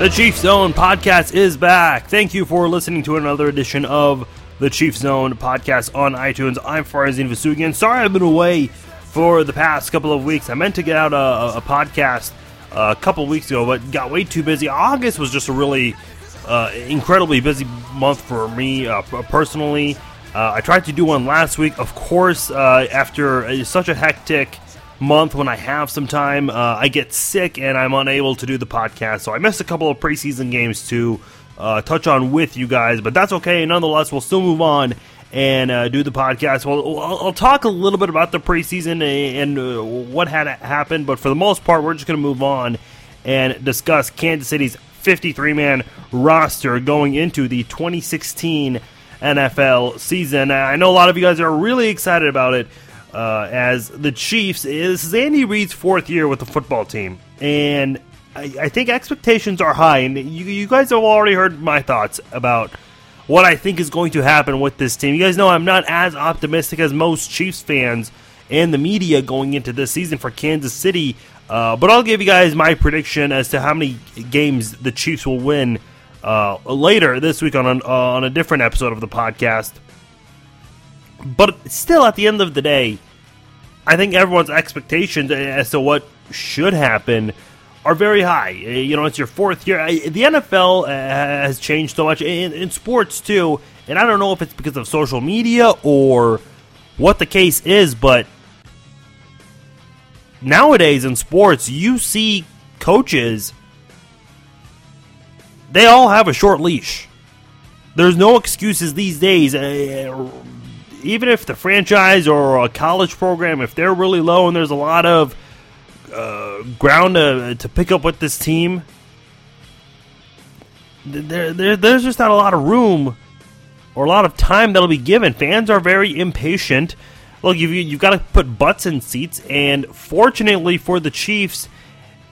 The Chief Zone podcast is back. Thank you for listening to another edition of the Chief Zone podcast on iTunes. I'm Farzin Vousoughian. Sorry I've been away for the past couple of weeks. I meant to get out a, a podcast a couple weeks ago, but got way too busy. August was just a really uh, incredibly busy month for me uh, personally. Uh, I tried to do one last week. Of course, uh, after such a hectic month when I have some time. Uh, I get sick and I'm unable to do the podcast, so I missed a couple of preseason games to uh, touch on with you guys, but that's okay. Nonetheless, we'll still move on and uh, do the podcast. Well, I'll, talk a little bit about the preseason and, uh, what had happened, but for the most part, we're just going to move on and discuss Kansas City's 53 man roster going into the 2016 NFL season. I know a lot of you guys are really excited about it uh, as the Chiefs. This is Andy Reid's fourth year with the football team, and I, I think expectations are high. And you, you guys have already heard my thoughts about what I think is going to happen with this team. You guys know I'm not as optimistic as most Chiefs fans and the media going into this season for Kansas City. Uh, but I'll give you guys my prediction as to how many games the Chiefs will win uh, later this week on a, uh, on a different episode of the podcast. But still, at the end of the day, I think everyone's expectations as to what should happen are very high. You know, it's your fourth year. The NFL uh, has changed so much in, in sports too, and I don't know if it's because of social media or what the case is, but nowadays in sports, you see coaches, they all have a short leash. There's no excuses these days. Even if the franchise or a college program, if they're really low and there's a lot of uh, ground to, to pick up with this team, there, there, there's just not a lot of room or a lot of time that'll be given. Fans are very impatient. Look, you've, you've got to put butts in seats, and fortunately for the Chiefs,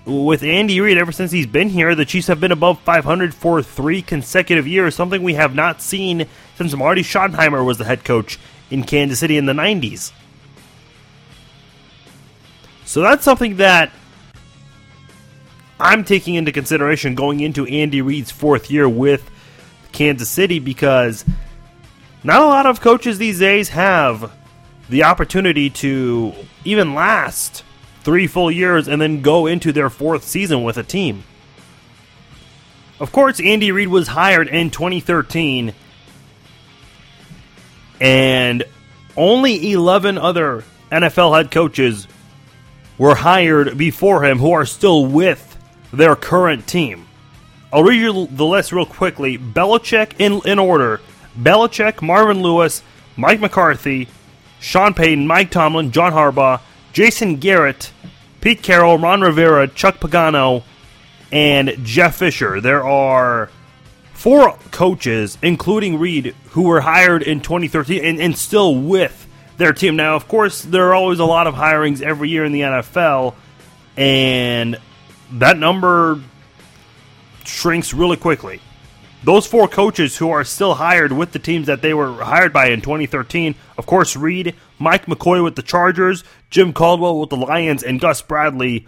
with Andy Reid, ever since he's been here, the Chiefs have been above 500 for three consecutive years, something we have not seen since Marty Schottenheimer was the head coach in Kansas City in the 90s. So that's something that I'm taking into consideration going into Andy Reid's fourth year with Kansas City because not a lot of coaches these days have the opportunity to even last three full years and then go into their fourth season with a team. Of course, Andy Reid was hired in 2013 and only 11 other NFL head coaches were hired before him who are still with their current team. I'll read you the list real quickly. Belichick in, in order Belichick, Marvin Lewis, Mike McCarthy, Sean Payton, Mike Tomlin, John Harbaugh, Jason Garrett, Pete Carroll, Ron Rivera, Chuck Pagano, and Jeff Fisher. There are four coaches, including Reid, who were hired in 2013 and, and still with their team. Now, of course, there are always a lot of hirings every year in the NFL, and that number shrinks really quickly. Those four coaches who are still hired with the teams that they were hired by in 2013, of course, Reid, Mike McCoy with the Chargers, Jim Caldwell with the Lions, and Gus Bradley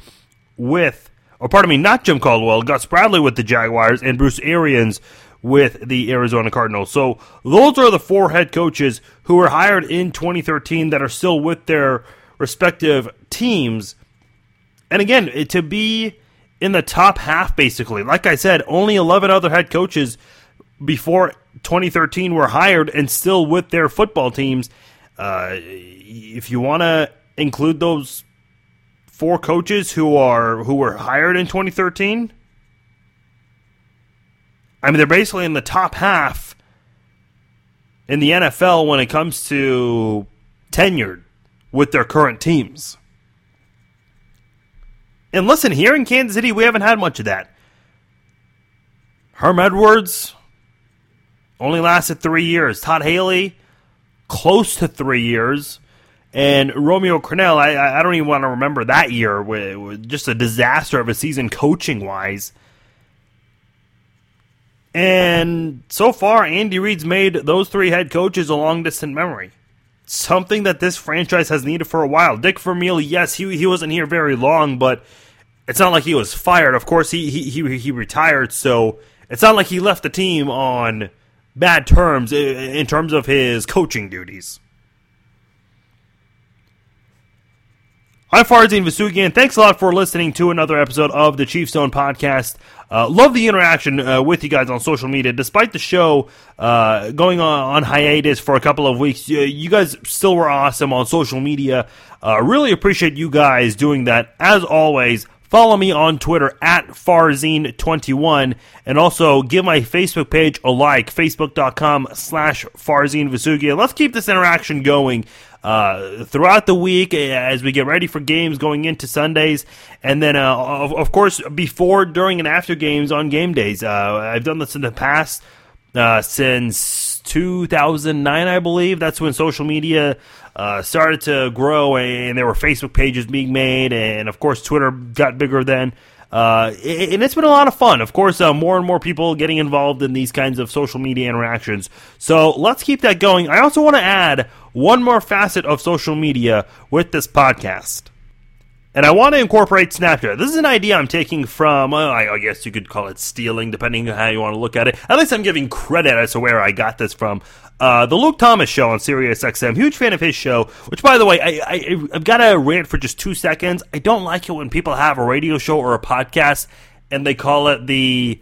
with or pardon me, not Jim Caldwell, Gus Bradley with the Jaguars, and Bruce Arians with the Arizona Cardinals. So those are the four head coaches who were hired in 2013 that are still with their respective teams. And again, to be in the top half, basically, like I said, only 11 other head coaches before 2013 were hired and still with their football teams. Uh, if you want to include those four coaches who are who were hired in 2013. I mean, they're basically in the top half in the NFL when it comes to tenured with their current teams. And listen, here in Kansas City, we haven't had much of that. Herm Edwards only lasted three years. Todd Haley, close to three years. And Romeo Crennel, I, I don't even want to remember that year, just a disaster of a season coaching wise. And so far, Andy Reid's made those three head coaches a long distant memory. Something that this franchise has needed for a while. Dick Vermeil, yes, he, he wasn't here very long, but it's not like he was fired. Of course, he he he, he retired, so it's not like he left the team on bad terms in terms of his coaching duties. I'm Farzin Vousoughian. Thanks a lot for listening to another episode of the Chief Zone podcast. Uh, love the interaction uh, with you guys on social media. Despite the show uh, going on, on, hiatus for a couple of weeks, you guys still were awesome on social media. Uh, really appreciate you guys doing that. As always, follow me on Twitter at Farzine21 and also give my Facebook page a like, facebook.com slash Farzine Vasugia. Let's keep this interaction going uh, throughout the week eh, as we get ready for games going into Sundays, and then uh, of, of, course before, during, and after games on game days. Uh, I've done this in the past uh, since 2009, I believe. That's when social media uh, started to grow, and there were Facebook pages being made, and of course Twitter got bigger then. Uh, and it's been a lot of fun. Of course, uh, more and more people getting involved in these kinds of social media interactions. So let's keep that going. I also want to add one more facet of social media with this podcast. And I want to incorporate Snapchat. This is an idea I'm taking from, uh, I guess you could call it stealing, depending on how you want to look at it. At least I'm giving credit as to where I got this from. Uh, the Luke Thomas show on Sirius XM. Huge fan of his show, which, by the way, I, I've got to rant for just two seconds. I don't like it when people have a radio show or a podcast and they call it the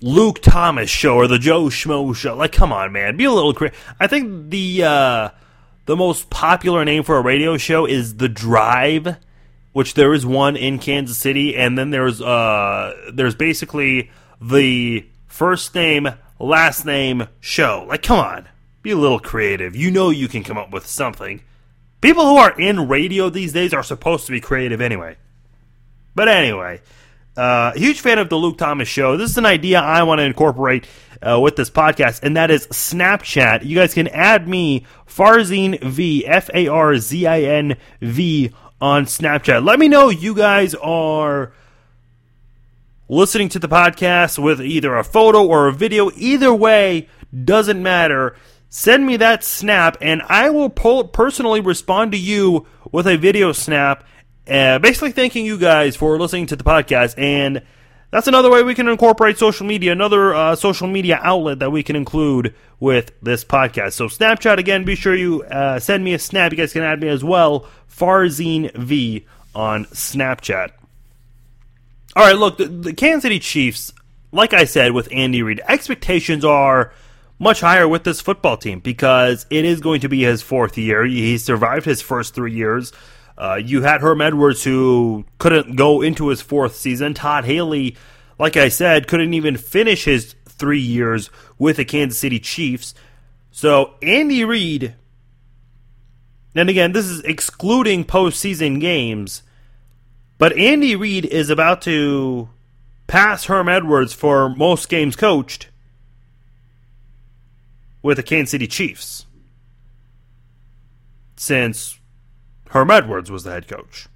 Luke Thomas show or the Joe Schmo show. Like, come on, man. Be a little crazy. I think the, uh, the most popular name for a radio show is The Drive which there is one in Kansas City, and then there's uh there's basically the first name, last name show. Like, come on, be a little creative. You know you can come up with something. People who are in radio these days are supposed to be creative anyway. But anyway, uh, huge fan of the Luke Thomas show. This is an idea I want to incorporate uh, with this podcast, and that is Snapchat. You guys can add me, Farzin V, F A R Z I N V on Snapchat. Let me know you guys are listening to the podcast with either a photo or a video. Either way, doesn't matter. Send me that snap, and I will personally respond to you with a video snap, uh, basically thanking you guys for listening to the podcast. And that's another way we can incorporate social media, another uh, social media outlet that we can include with this podcast. So, Snapchat again, be sure you uh, send me a snap. You guys can add me as well, Farzin V on Snapchat. All right, look, the, the Kansas City Chiefs, like I said with Andy Reid, expectations are much higher with this football team because it is going to be his fourth year. He survived his first three years uh, you had Herm Edwards, who couldn't go into his fourth season. Todd Haley, like I said, couldn't even finish his three years with the Kansas City Chiefs. So Andy Reid, and again, this is excluding postseason games, but Andy Reid is about to pass Herm Edwards for most games coached with the Kansas City Chiefs. Since Herm Edwards was the head coach.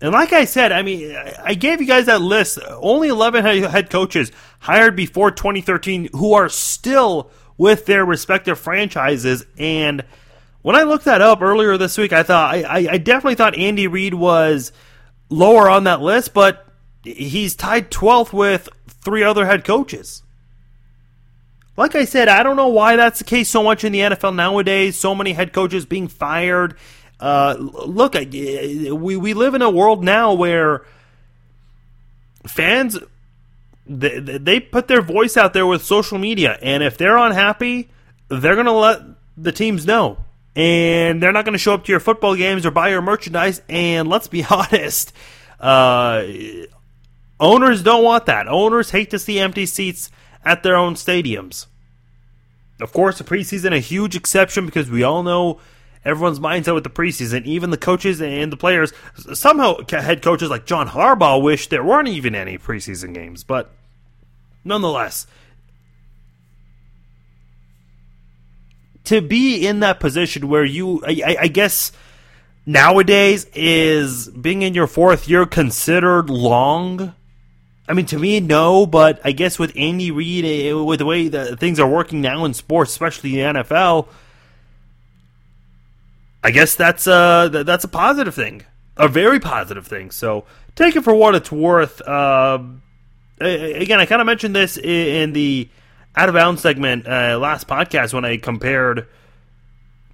And like I said, I mean, I gave you guys that list. Only 11 head coaches hired before 2013 who are still with their respective franchises. And when I looked that up earlier this week, I thought I, I definitely thought Andy Reid was lower on that list, but he's tied 12th with three other head coaches. Like I said, I don't know why that's the case so much in the NFL nowadays. So many head coaches being fired uh, look, we we live in a world now where fans they, they put their voice out there with social media, and if they're unhappy, they're to let the teams know, and they're not to show up to your football games or buy your merchandise. And let's be honest, uh, owners don't want that. Owners hate to see empty seats at their own stadiums. Of course, the preseason a huge exception because we all know everyone's mindset with the preseason, even the coaches and the players. Somehow, head coaches like John Harbaugh wish there weren't even any preseason games, but nonetheless, to be in that position where you, I, I guess, nowadays is being in your fourth year considered long. I mean, to me, no, but I guess with Andy Reid, eh, with the way that things are working now in sports, especially the NFL, I guess that's a that's a positive thing, a very positive thing. So take it for what it's worth. Uh, again, I kind of mentioned this in the out of bounds segment uh, last podcast when I compared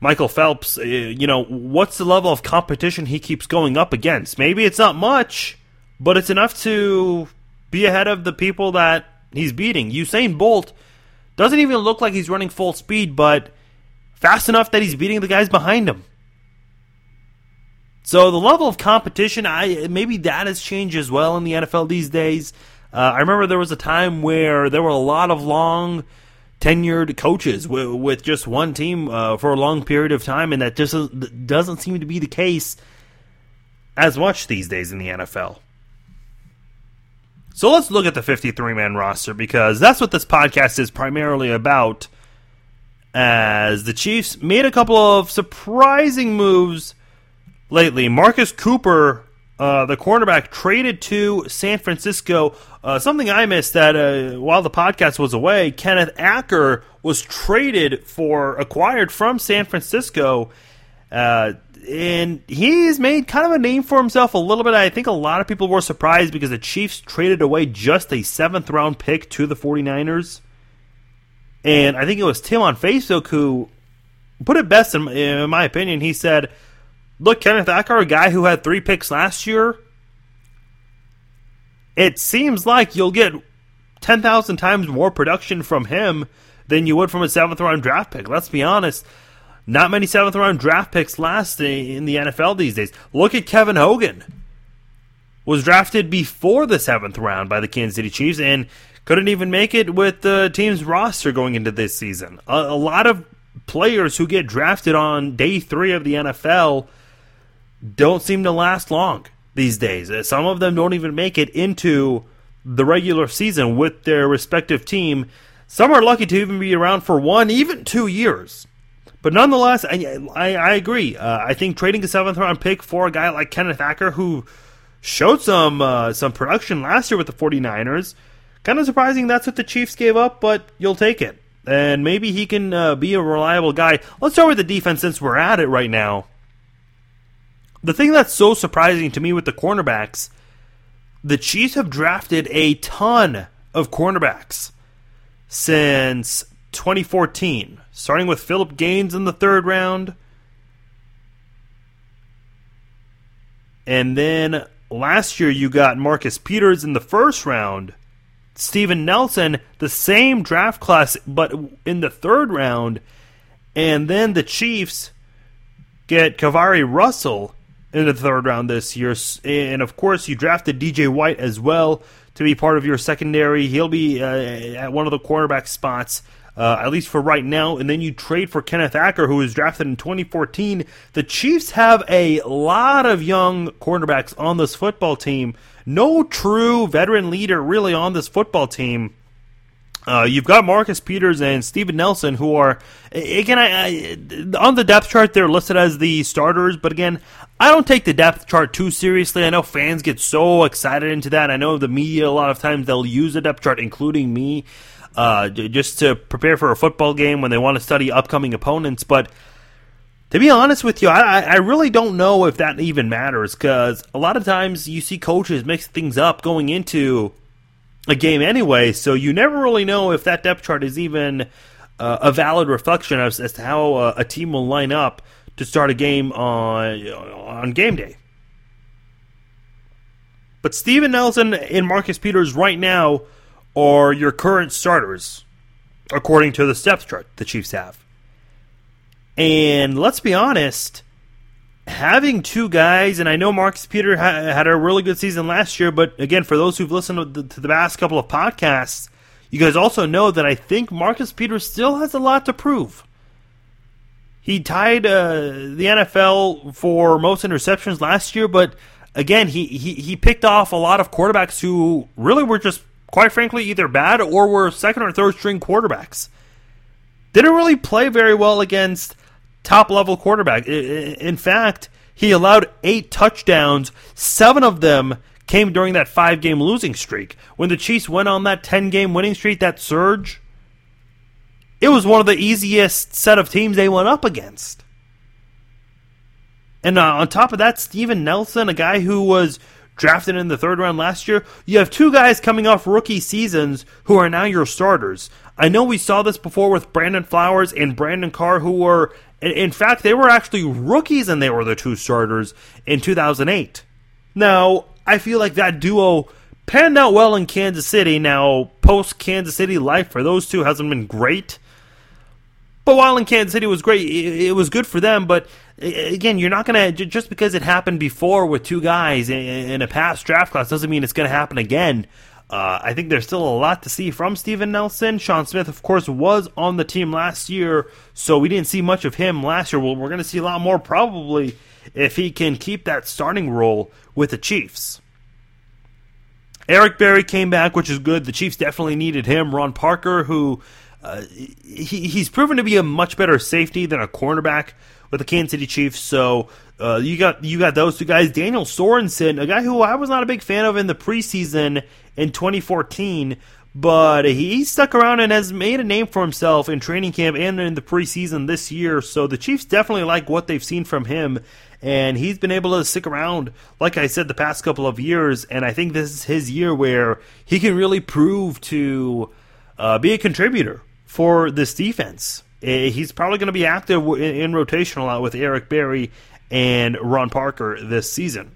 Michael Phelps. Uh, you know, what's the level of competition he keeps going up against? Maybe it's not much, but it's enough to be ahead of the people that he's beating. Usain Bolt doesn't even look like he's running full speed, but fast enough that he's beating the guys behind him. So the level of competition, I maybe that has changed as well in the NFL these days. Uh, I remember there was a time where there were a lot of long tenured coaches with, with just one team uh, for a long period of time, and that just doesn't seem to be the case as much these days in the NFL. So let's look at the 53 man roster because that's what this podcast is primarily about. As the Chiefs made a couple of surprising moves lately. Marcus Cooper, uh, the cornerback, traded to San Francisco. Uh, something I missed that uh, while the podcast was away, Kenneth Acker was traded for, acquired from San Francisco. Uh, and he's made kind of a name for himself a little bit. I think a lot of people were surprised because the Chiefs traded away just a seventh round pick to the 49ers. And I think it was Tim on Facebook who put it best, in, in my opinion. He said, Look, Kenneth Acker, a guy who had three picks last year, it seems like you'll get 10,000 times more production from him than you would from a seventh round draft pick. Let's be honest. Not many seventh round draft picks last in the NFL these days. Look at Kevin Hogan. Was drafted before the seventh round by the Kansas City Chiefs and couldn't even make it with the team's roster going into this season. A, a lot of players who get drafted on day three of the NFL don't seem to last long these days. Uh, some of them don't even make it into the regular season with their respective team. Some are lucky to even be around for one, even two years. But nonetheless, I, I, I agree. Uh, I think trading a seventh round pick for a guy like Kenneth Acker, who showed some uh, some production last year with the 49ers, kind of surprising that's what the Chiefs gave up, but you'll take it. And maybe he can uh, be a reliable guy. Let's start with the defense since we're at it right now. The thing that's so surprising to me with the cornerbacks, the Chiefs have drafted a ton of cornerbacks since 2014, starting with Philip Gaines in the third round. And then last year you got Marcus Peters in the first round. Steven Nelson, the same draft class, but in the third round. And then the Chiefs get KeiVarae Russell in the third round this year. And of course, you drafted DJ White as well to be part of your secondary. He'll be uh, at one of the quarterback spots. Uh, at least for right now, and then you trade for Kenneth Acker, who was drafted in 2014. The Chiefs have a lot of young cornerbacks on this football team. No true veteran leader really on this football team. Uh, you've got Marcus Peters and Steven Nelson, who are again I, I, on the depth chart. They're listed as the starters, but again, I don't take the depth chart too seriously. I know fans get so excited into that. I know the media a lot of times they'll use the depth chart, including me, uh, just to prepare for a football game when they want to study upcoming opponents. But to be honest with you, I, I really don't know if that even matters because a lot of times you see coaches mix things up going into a game anyway, so you never really know if that depth chart is even uh, a valid reflection as, as to how uh, a team will line up to start a game on on game day. But Steven Nelson and Marcus Peters right now are your current starters, according to the depth chart the Chiefs have. And let's be honest, having two guys, and I know Marcus Peter ha- had a really good season last year, but again, for those who've listened to the, to the past couple of podcasts, you guys also know that I think Marcus Peters still has a lot to prove. He tied uh, the NFL for most interceptions last year, but again, he, he, he picked off a lot of quarterbacks who really were just, quite frankly, either bad or were second or third string quarterbacks. Didn't really play very well against top level quarterback. In fact, he allowed eight touchdowns. Seven of them came during that five game losing streak. When the Chiefs went on that 10 game winning streak, that surge, it was one of the easiest set of teams they went up against. And uh, on top of that, Steven Nelson, a guy who was drafted in the third round last year. You have two guys coming off rookie seasons who are now your starters. I know we saw this before with Brandon Flowers and Brandon Carr, who were, in fact, they were actually rookies and they were the two starters in 2008. Now, I feel like that duo panned out well in Kansas City. Now, post Kansas City life for those two hasn't been great. But while in Kansas City was great, it, was good for them. But again, you're not going to, just because it happened before with two guys in, a past draft class doesn't mean it's going to happen again. Uh, I think there's still a lot to see from Steven Nelson. Sean Smith, of course, was on the team last year, so we didn't see much of him last year. Well, we're going to see a lot more probably if he can keep that starting role with the Chiefs. Eric Berry came back, which is good. The Chiefs definitely needed him. Ron Parker, who uh, he, he's proven to be a much better safety than a cornerback with the Kansas City Chiefs. So uh, you got you got those two guys. Daniel Sorensen, a guy who I was not a big fan of in the preseason in 2014, but he stuck around and has made a name for himself in training camp and in the preseason this year. So the Chiefs definitely like what they've seen from him, and he's been able to stick around, like I said, the past couple of years. And I think this is his year where he can really prove to uh, be a contributor for this defense. Eh, he's probably going to be active in rotation a lot with Eric Berry and Ron Parker this season.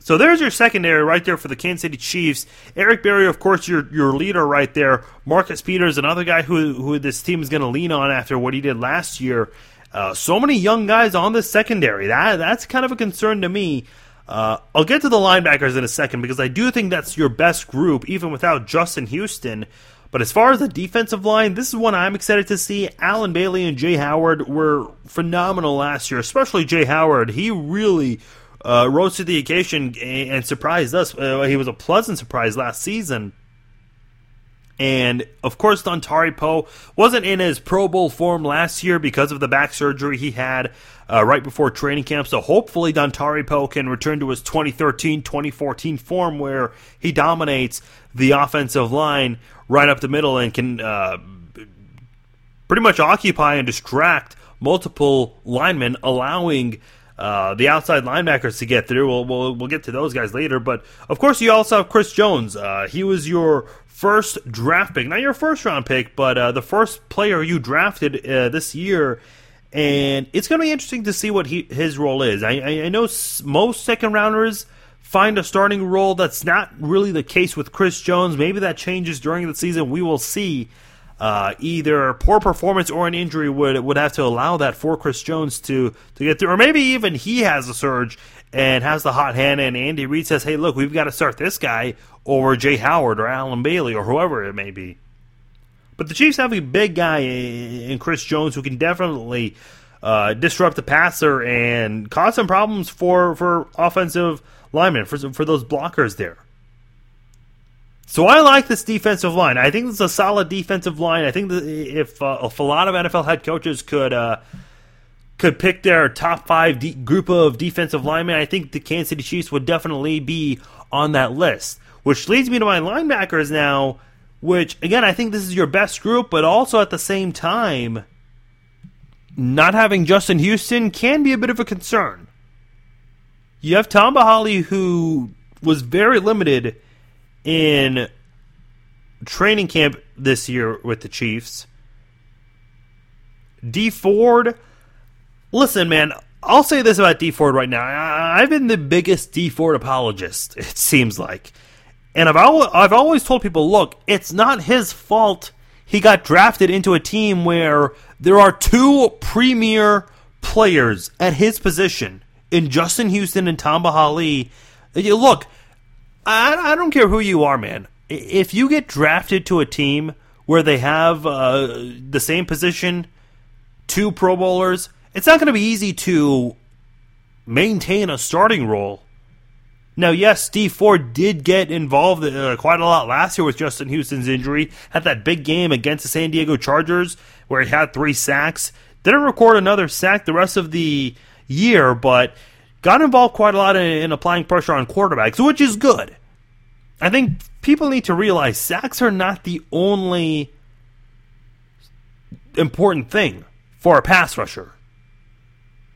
So there's your secondary right there for the Kansas City Chiefs. Eric Berry, of course, your your leader right there. Marcus Peters, another guy who who this team is going to lean on after what he did last year. Uh, so many young guys on the secondary. That that's kind of a concern to me. Uh, I'll get to the linebackers in a second because I do think that's your best group, even without Justin Houston. But as far as the defensive line, this is one I'm excited to see. Allen Bailey and Jaye Howard were phenomenal last year, especially Jaye Howard. He really uh, rose to the occasion and surprised us. Uh, he was a pleasant surprise last season. And of course, Dontari Poe wasn't in his Pro Bowl form last year because of the back surgery he had uh, right before training camp. So hopefully, Dontari Poe can return to his 2013 2014 form where he dominates the offensive line right up the middle and can uh, pretty much occupy and distract multiple linemen, allowing uh, the outside linebackers to get through. We'll, we'll, we'll get to those guys later. But of course, you also have Chris Jones. Uh, he was your first draft pick, not your first round pick, but uh, the first player you drafted uh, this year. And it's going to be interesting to see what he, his role is. I, I, I know most second rounders find a starting role. That's not really the case with Chris Jones. Maybe that changes during the season. We will see. Uh, either poor performance or an injury would would have to allow that for Chris Jones to to get through, or maybe even he has a surge and has the hot hand, and Andy Reid says, "Hey, look, we've got to start this guy over Jaye Howard or Allen Bailey or whoever it may be." But the Chiefs have a big guy in Chris Jones who can definitely uh, disrupt the passer and cause some problems for for offensive linemen for for those blockers there. So I like this defensive line. I think it's a solid defensive line. I think if uh, if a lot of NFL head coaches could uh, could pick their top five de- group of defensive linemen, I think the Kansas City Chiefs would definitely be on that list. Which leads me to my linebackers now. Which again, I think this is your best group, but also at the same time, not having Justin Houston can be a bit of a concern. You have Tamba Hali, who was very limited in training camp this year with the Chiefs. Dee Ford, listen, man, I'll say this about Dee Ford right now. I've been the biggest Dee Ford apologist, it seems like. And I've, al- I've always told people look, it's not his fault he got drafted into a team where there are two premier players at his position in Justin Houston and Tamba Hali. Look, I, I don't care who you are, man. If you get drafted to a team where they have uh, the same position, two Pro Bowlers, it's not going to be easy to maintain a starting role. Now, yes, Dee Ford did get involved uh, quite a lot last year with Justin Houston's injury. Had that big game against the San Diego Chargers where he had three sacks. Didn't record another sack the rest of the year, but got involved quite a lot in, in applying pressure on quarterbacks, which is good. I think people need to realize sacks are not the only important thing for a pass rusher.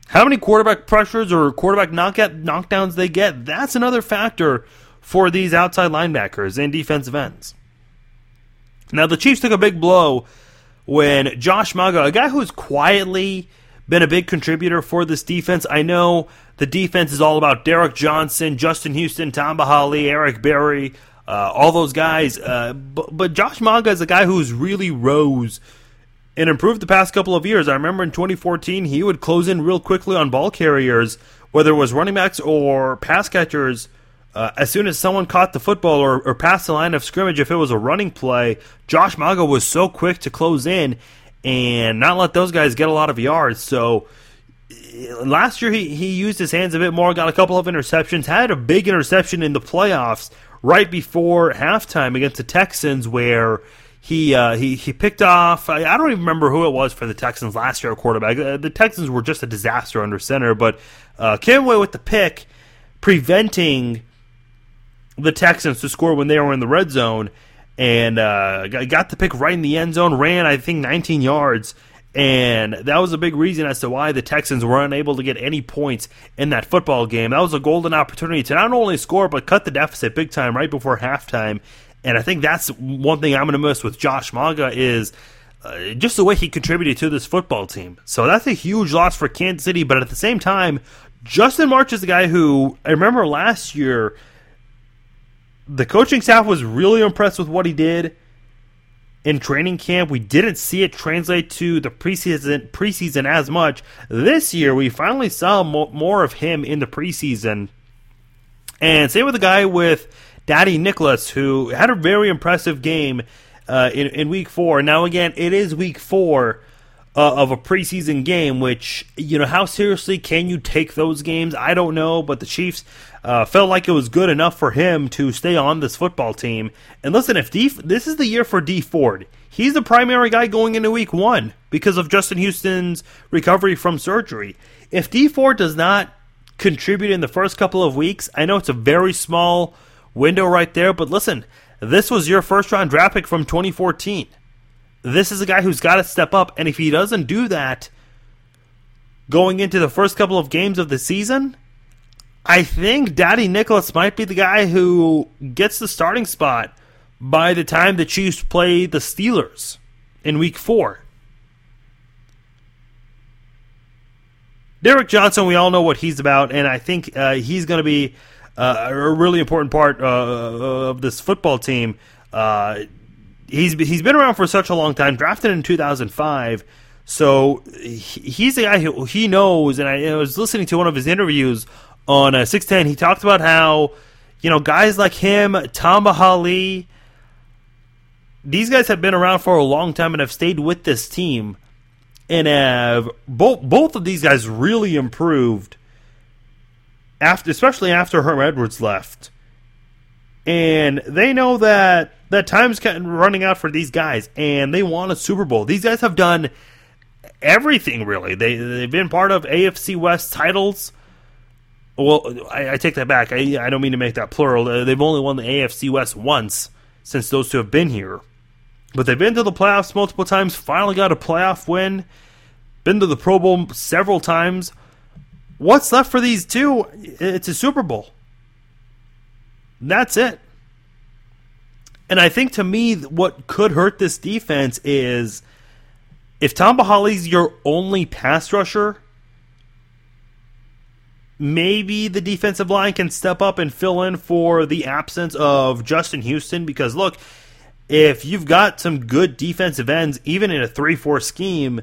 How many quarterback pressures or quarterback knockout knockdowns they get, that's another factor for these outside linebackers and defensive ends. Now, the Chiefs took a big blow when Josh Mauga, a guy who's quietly been a big contributor for this defense. I know the defense is all about Derrick Johnson, Justin Houston, Tamba Hali, Eric Berry, uh, all those guys. Uh, but, but Josh Mauga is a guy who's really rose and improved the past couple of years. I remember in 2014, he would close in real quickly on ball carriers, whether it was running backs or pass catchers. Uh, as soon as someone caught the football or, or passed the line of scrimmage, if it was a running play, Josh Mauga was so quick to close in and not let those guys get a lot of yards. So last year he, he used his hands a bit more, got a couple of interceptions, had a big interception in the playoffs right before halftime against the Texans where he uh, he he picked off. I, I, don't even remember who it was for the Texans last year. Quarterback. Uh, the Texans were just a disaster under center, but uh, came away with the pick, preventing the Texans to score when they were in the red zone, and uh, got the pick right in the end zone. Ran I think 19 yards. And that was a big reason as to why the Texans were unable to get any points in that football game. That was a golden opportunity to not only score, but cut the deficit big time right before halftime and I think that's one thing I'm going to miss with Josh Mauga is uh, just the way he contributed to this football team. So that's a huge loss for Kansas City. But at the same time, Justin March is the guy who I remember last year. The coaching staff was really impressed with what he did in training camp. We didn't see it translate to the preseason preseason as much. This year, we finally saw more of him in the preseason. And same with the guy with Dadi Nicolas, who had a very impressive game uh, in, in week four. Now, again, it is week four. Uh, of a preseason game, which, you know, how seriously can you take those games? I don't know, but the Chiefs uh, felt like it was good enough for him to stay on this football team. And listen, if D, this is the year for Dee Ford, he's the primary guy going into week one because of Justin Houston's recovery from surgery. If Dee Ford does not contribute in the first couple of weeks, I know it's a very small window right there. But listen, this was your first round draft pick from 2014. This is a guy who's got to step up, and if he doesn't do that going into the first couple of games of the season, I think Dadi Nicolas might be the guy who gets the starting spot by the time the Chiefs play the Steelers in week four. Derrick Johnson, we all know what he's about, and I think uh, he's going to be uh, a really important part uh, of this football team. He's he's been around for such a long time. Drafted in 2005, so he's a guy who he knows. And I, I was listening to one of his interviews on uh, 610. He talked about how you know guys like him, Tamba Hali. These guys have been around for a long time and have stayed with this team, and have both both of these guys really improved after, especially after Herm Edwards left, and they know that that time's running out for these guys, and they want a Super Bowl. These guys have done everything really. They they've been part of AFC West titles. Well, I, I take that back. I, I don't mean to make that plural. Uh, they've only won the AFC West once since those two have been here, but they've been to the playoffs multiple times. Finally got a playoff win. Been to the Pro Bowl several times what's left for these two? It's a Super Bowl. That's it. And I think to me, what could hurt this defense is if Tamba Hali's your only pass rusher, maybe the defensive line can step up and fill in for the absence of Justin Houston. Because look, if you've got some good defensive ends, even in a 3 4 scheme,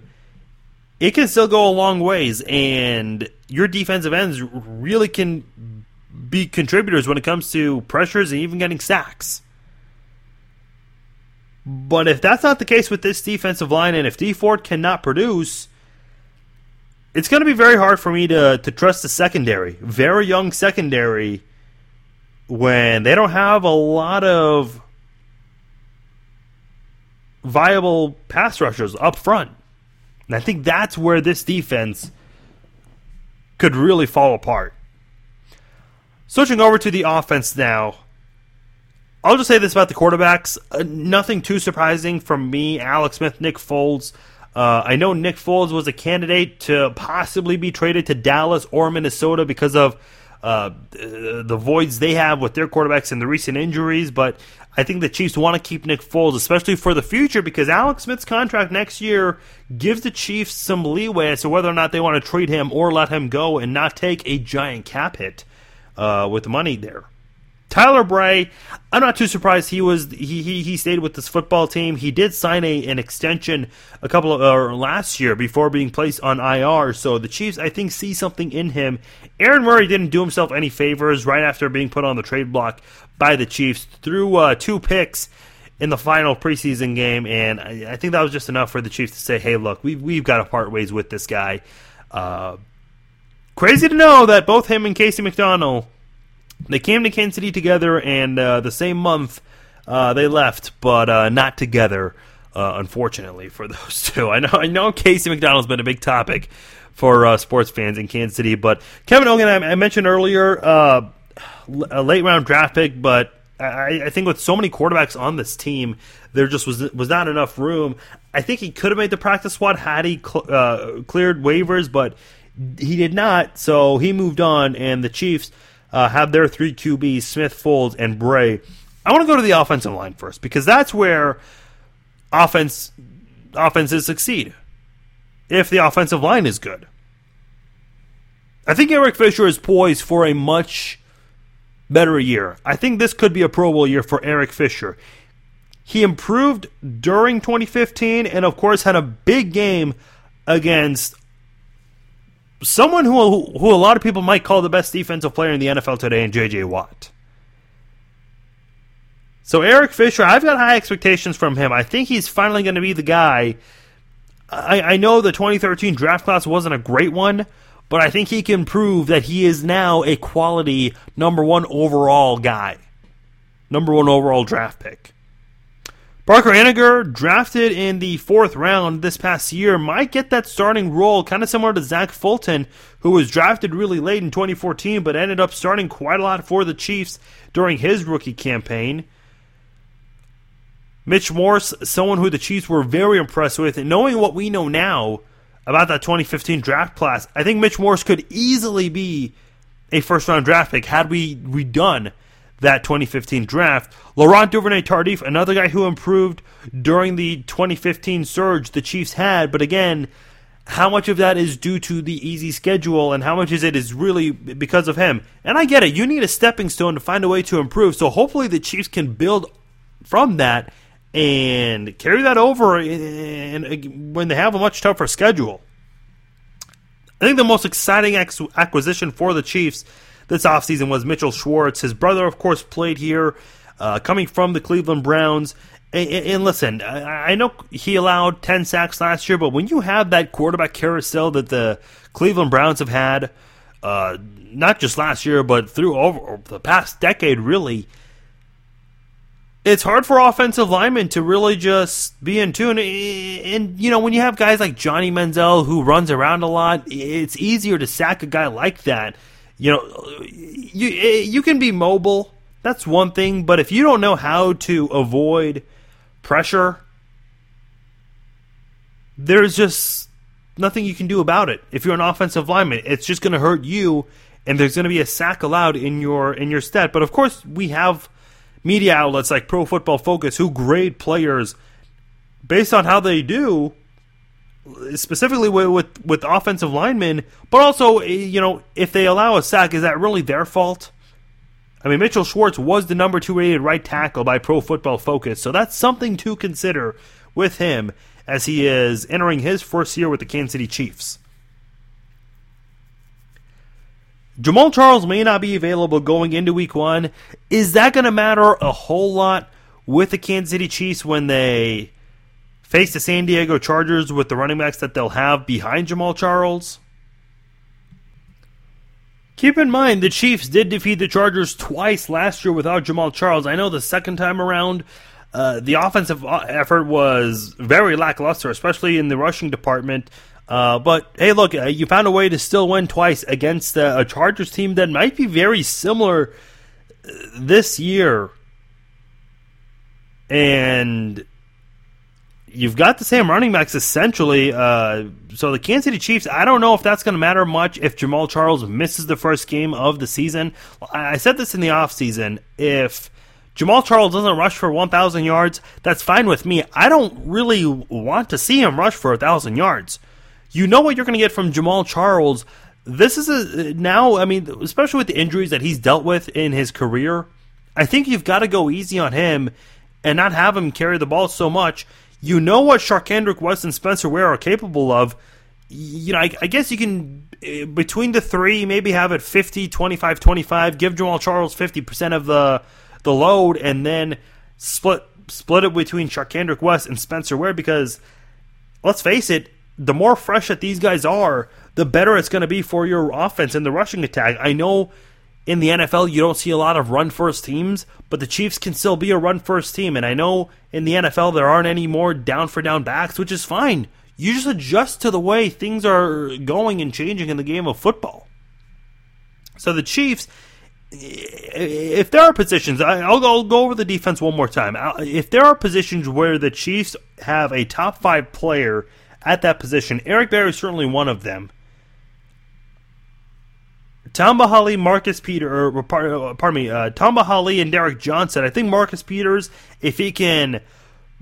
it can still go a long ways. And your defensive ends really can be contributors when it comes to pressures and even getting sacks. But if that's not the case with this defensive line, and if Dee Ford cannot produce, it's going to be very hard for me to, to trust the secondary. Very young secondary when they don't have a lot of viable pass rushers up front. And I think that's where this defense could really fall apart. Switching over to the offense now. I'll just say this about the quarterbacks. Uh, nothing too surprising from me. Alex Smith, Nick Foles. Uh, I know Nick Foles was a candidate to possibly be traded to Dallas or Minnesota because of uh, the voids they have with their quarterbacks and the recent injuries, but I think the Chiefs want to keep Nick Foles, especially for the future, because Alex Smith's contract next year gives the Chiefs some leeway as to whether or not they want to trade him or let him go and not take a giant cap hit uh, with money there. Tyler Bray, I'm not too surprised he was he he, he stayed with this football team. He did sign a an extension a couple of uh, last year before being placed on IR. So the Chiefs, I think, see something in him. Aaron Murray didn't do himself any favors right after being put on the trade block by the Chiefs through uh, two picks in the final preseason game, and I, I, think that was just enough for the Chiefs to say, "Hey, look, we've we've got to part ways with this guy." Uh, crazy to know that both him and Casey McDonald they came to Kansas City together, and uh, the same month uh, they left, but uh, not together. Uh, unfortunately for those two, I know I know Casey McDonald's been a big topic for uh, sports fans in Kansas City, but Kevin Hogan, I, I mentioned earlier, uh, a late round draft pick, but I, I, think with so many quarterbacks on this team, there just was was not enough room. I think he could have made the practice squad had he cl- cleared waivers, but he did not. So he moved on, and the Chiefs uh, have their three QBs, Smith, Foles, and Bray. I want to go to the offensive line first because that's where offense offenses succeed. If the offensive line is good, I think Eric Fisher is poised for a much better year. I think this could be a Pro Bowl year for Eric Fisher. He improved during 2015 and, of course, had a big game against someone who who a lot of people might call the best defensive player in the NFL today, and J.J. Watt. So Eric Fisher, I've got high expectations from him. I think he's finally going to be the guy. I, I know the 2013 draft class wasn't a great one, but I think he can prove that he is now a quality number one overall guy, number one overall draft pick. Parker Ehinger, drafted in the fourth round this past year, might get that starting role, kind of similar to Zach Fulton, who was drafted really late in 2014, but ended up starting quite a lot for the Chiefs during his rookie campaign. Mitch Morse, someone who the Chiefs were very impressed with, and knowing what we know now about that 2015 draft class, I think Mitch Morse could easily be a first round draft pick had we redone that 2015 draft. Laurent Duvernay Tardif, another guy who improved during the 2015 surge the Chiefs had, but again, how much of that is due to the easy schedule and how much is it is really because of him? And I get it. You need a stepping stone to find a way to improve. So hopefully the Chiefs can build from that and carry that over and when they have a much tougher schedule. I think the most exciting acquisition for the Chiefs this offseason was Mitchell Schwartz. His brother, of course, played here, uh, coming from the Cleveland Browns. And, and listen, I, know he allowed 10 sacks last year, but when you have that quarterback carousel that the Cleveland Browns have had, uh, not just last year, but through over the past decade, really, it's hard for offensive linemen to really just be in tune. And, you know, when you have guys like Johnny Manziel who runs around a lot, it's easier to sack a guy like that you know, you you can be mobile. That's one thing, but if you don't know how to avoid pressure, there's just nothing you can do about it. If you're an offensive lineman, it's just going to hurt you, and there's going to be a sack allowed in your in your stat. But of course, we have media outlets like Pro Football Focus who grade players based on how they do specifically with, with, with offensive linemen, but also you know if they allow a sack, is that really their fault? I mean, Mitchell Schwartz was the number two rated right tackle by Pro Football Focus, so that's something to consider with him as he is entering his first year with the Kansas City Chiefs. Jamaal Charles may not be available going into week one. Is that going to matter a whole lot with the Kansas City Chiefs when they face the San Diego Chargers with the running backs that they'll have behind Jamaal Charles. Keep in mind, the Chiefs did defeat the Chargers twice last year without Jamaal Charles. I know the second time around, uh, the offensive uh, effort was very lackluster, especially in the rushing department. Uh, but hey, look, uh, you found a way to still win twice against uh, a Chargers team that might be very similar uh, this year. And you've got the same running backs essentially. Uh, so the Kansas City Chiefs, I don't know if that's going to matter much if Jamaal Charles misses the first game of the season. I said this in the offseason. If Jamaal Charles doesn't rush for 1,000 yards, that's fine with me. I don't really want to see him rush for 1,000 yards. You know what you're going to get from Jamaal Charles. This is a now, I mean, especially with the injuries that he's dealt with in his career, I think you've got to go easy on him and not have him carry the ball so much. You know what Charcandrick West and Spencer Ware are capable of. You know, I, I guess you can, eh, between the three, maybe have it 50, 25, 25, give Jamaal Charles 50% of the the load, and then split split it between Charcandrick West and Spencer Ware because let's face it, the more fresh that these guys are, the better it's going to be for your offense and the rushing attack. I know in the NFL, you don't see a lot of run first teams, but the Chiefs can still be a run first team. And I know in the NFL, there aren't any more down for down backs, which is fine. You just adjust to the way things are going and changing in the game of football. So the Chiefs, if there are positions, I'll, go over the defense one more time. If there are positions where the Chiefs have a top five player at that position, Eric Berry is certainly one of them. Tamba Hali, Marcus Peter, or pardon me, uh, Tamba Hali and Derrick Johnson. I think Marcus Peters, if he can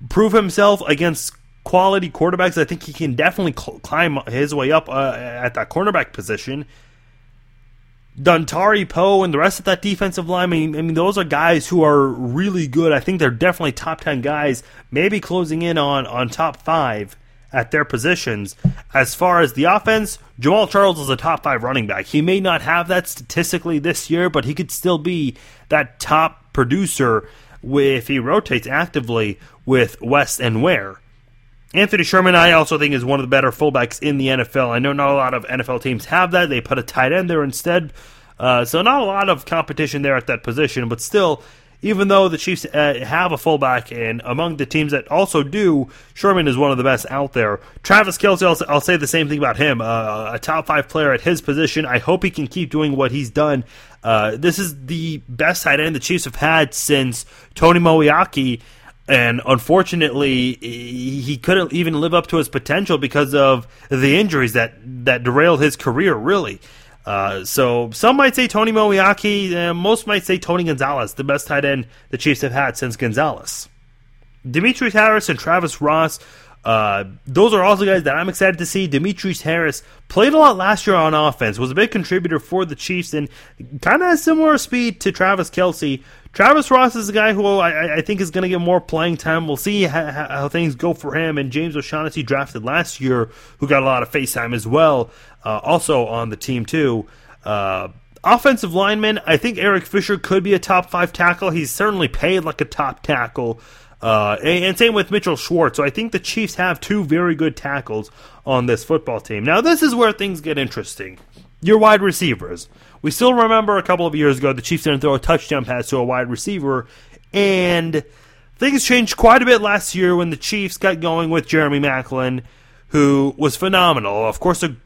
prove himself against quality quarterbacks, I think he can definitely cl- climb his way up uh, at that cornerback position. Dontari Poe and the rest of that defensive line, I mean, I mean, those are guys who are really good. I think they're definitely top 10 guys, maybe closing in on, on top five at their positions. As far as the offense, Jamaal Charles is a top five running back. He may not have that statistically this year, but he could still be that top producer if he rotates actively with West and Ware. Anthony Sherman, I also think, is one of the better fullbacks in the NFL. I know not a lot of NFL teams have that. They put a tight end there instead. Uh, so, not a lot of competition there at that position, but still, even though the Chiefs uh, have a fullback, and among the teams that also do, Sherman is one of the best out there. Travis Kelce, I'll, I'll say the same thing about him. Uh, a top five player at his position. I hope he can keep doing what he's done. Uh, this is the best tight end the Chiefs have had since Tony Moeaki. and unfortunately, he couldn't even live up to his potential because of the injuries that that derailed his career. Really. Uh, so some might say Tony Moeaki, uh, most might say Tony Gonzalez, the best tight end the Chiefs have had since Gonzalez. Demetrius Harris and Travis Ross, uh, those are also guys that I'm excited to see. Demetrius Harris played a lot last year on offense, was a big contributor for the Chiefs, and kind of has similar speed to Travis Kelce. Travis Ross is a guy who I, I think is going to get more playing time. We'll see how, how, things go for him. And James O'Shaughnessy drafted last year, who got a lot of face time as well uh, also on the team too. Uh, offensive lineman, I think Eric Fisher could be a top five tackle. He's certainly paid like a top tackle. Uh, and, and, same with Mitchell Schwartz. So I think the Chiefs have two very good tackles on this football team. Now, this is where things get interesting. Your wide receivers. We still remember a couple of years ago the Chiefs didn't throw a touchdown pass to a wide receiver, and things changed quite a bit last year when the Chiefs got going with Jeremy Maclin who was phenomenal. Of course, a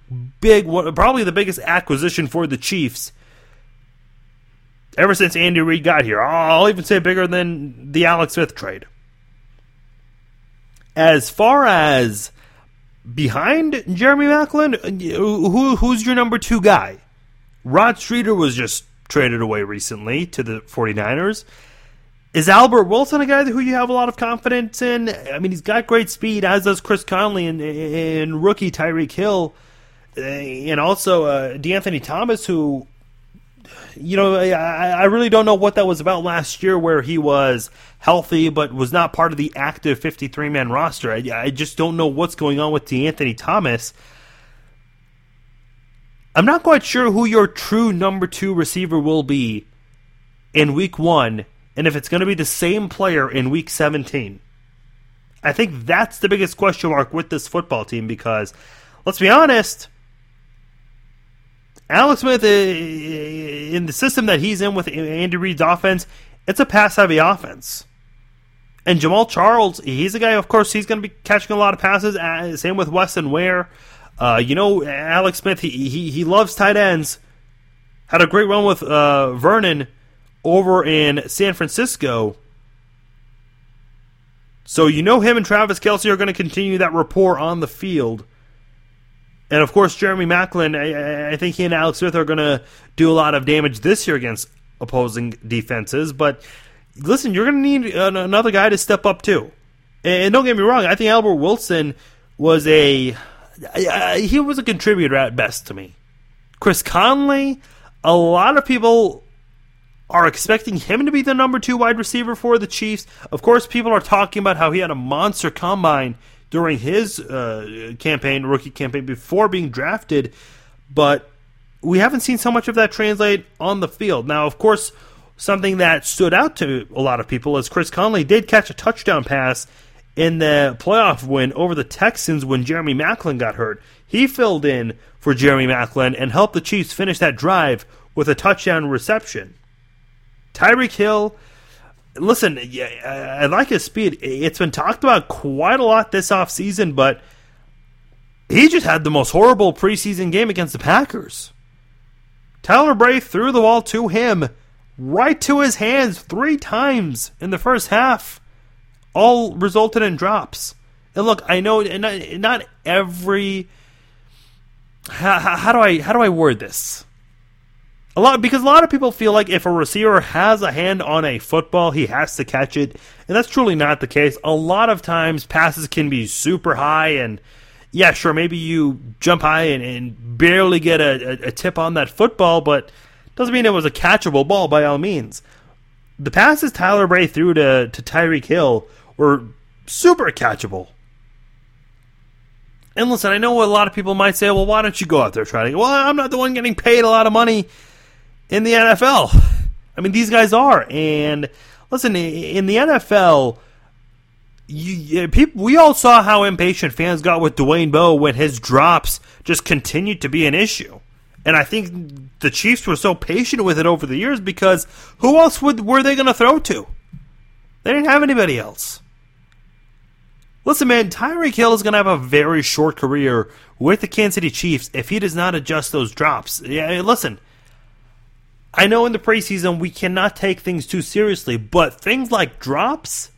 big, probably the biggest acquisition for the Chiefs ever since Andy Reid got here. I'll even say bigger than the Alex Smith trade. As far as behind Jeremy Maclin, who, who's your number two guy? Rod Streater was just traded away recently to the 49ers. Is Albert Wilson a guy who you have a lot of confidence in? I mean, he's got great speed, as does Chris Conley and, and rookie Tyreek Hill, eh, and also uh, DeAnthony Thomas, who, you know, I, I really don't know what that was about last year, where he was healthy but was not part of the active 53 man roster. I, I just don't know what's going on with DeAnthony Thomas. I'm not quite sure who your true number two receiver will be in week one and if it's going to be the same player in week 17. I think that's the biggest question mark with this football team because, let's be honest, Alex Smith, uh, in the system that he's in with Andy Reid's offense, it's a pass heavy offense. And Jamaal Charles, he's a guy, of course, he's going to be catching a lot of passes. Uh, same with Weston Ware. Uh, you know, Alex Smith, he, he, he loves tight ends. Had a great run with uh, Vernon over in San Francisco. So you know him and Travis Kelce are going to continue that rapport on the field. And of course, Jeremy Maclin, I, I think he and Alex Smith are going to do a lot of damage this year against opposing defenses. But listen, you're going to need another guy to step up too. And don't get me wrong, I think Albert Wilson was a he was a contributor at best to me. Chris Conley, a lot of people are expecting him to be the number two wide receiver for the Chiefs. Of course, people are talking about how he had a monster combine during his uh, campaign, rookie campaign, before being drafted, but we haven't seen so much of that translate on the field. Now, of course, something that stood out to a lot of people is Chris Conley did catch a touchdown pass in the playoff win over the Texans when Jeremy Maclin got hurt. He filled in for Jeremy Maclin and helped the Chiefs finish that drive with a touchdown reception. Tyreek Hill, listen, I like his speed. It's been talked about quite a lot this offseason, but he just had the most horrible preseason game against the Packers. Tyler Bray threw the ball to him right to his hands three times in the first half, all resulted in drops. And look, I know not, not every. How, how do I how do I word this? A lot because a lot of people feel like if a receiver has a hand on a football, he has to catch it, and that's truly not the case. A lot of times, passes can be super high, and yeah, sure, maybe you jump high and, and barely get a, a, a tip on that football, but doesn't mean it was a catchable ball by all means. The passes Tyler Bray threw to to Tyreek Hill were super catchable. And listen, I know a lot of people might say, "Well, why don't you go out there trying to?" Well, I'm not the one getting paid a lot of money in the NFL. I mean, these guys are. And listen, in the NFL, you, people, we all saw how impatient fans got with Dwayne Bowe when his drops just continued to be an issue. And I think the Chiefs were so patient with it over the years because who else would were they going to throw to? They didn't have anybody else. Listen, man, Tyreek Hill is going to have a very short career with the Kansas City Chiefs if he does not adjust those drops. Yeah, listen, I know in the preseason we cannot take things too seriously, but things like drops,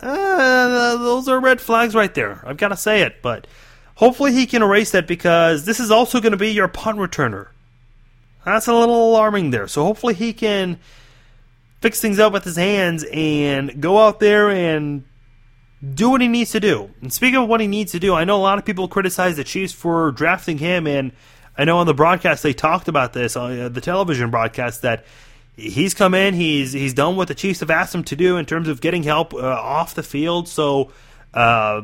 uh, those are red flags right there. I've got to say it, but hopefully he can erase that because this is also going to be your punt returner. That's a little alarming there. So hopefully he can fix things up with his hands and go out there and do what he needs to do. And speaking of what he needs to do, I know a lot of people criticize the Chiefs for drafting him and I know on the broadcast they talked about this on uh, the television broadcast that he's come in, he's he's done what the Chiefs have asked him to do in terms of getting help uh, off the field. So, uh,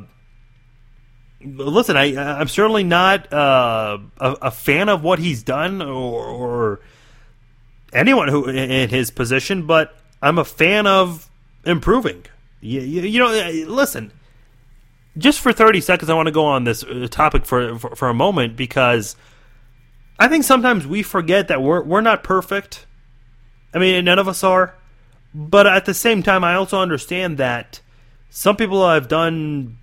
listen, I I'm certainly not uh, a, a, fan of what he's done or, or anyone who in his position, but I'm a fan of improving. You, you, you know, uh, listen. Just for 30 seconds, I want to go on this uh, topic for, for, for a moment because I think sometimes we forget that we're we're not perfect. I mean, none of us are. But at the same time, I also understand that some people have done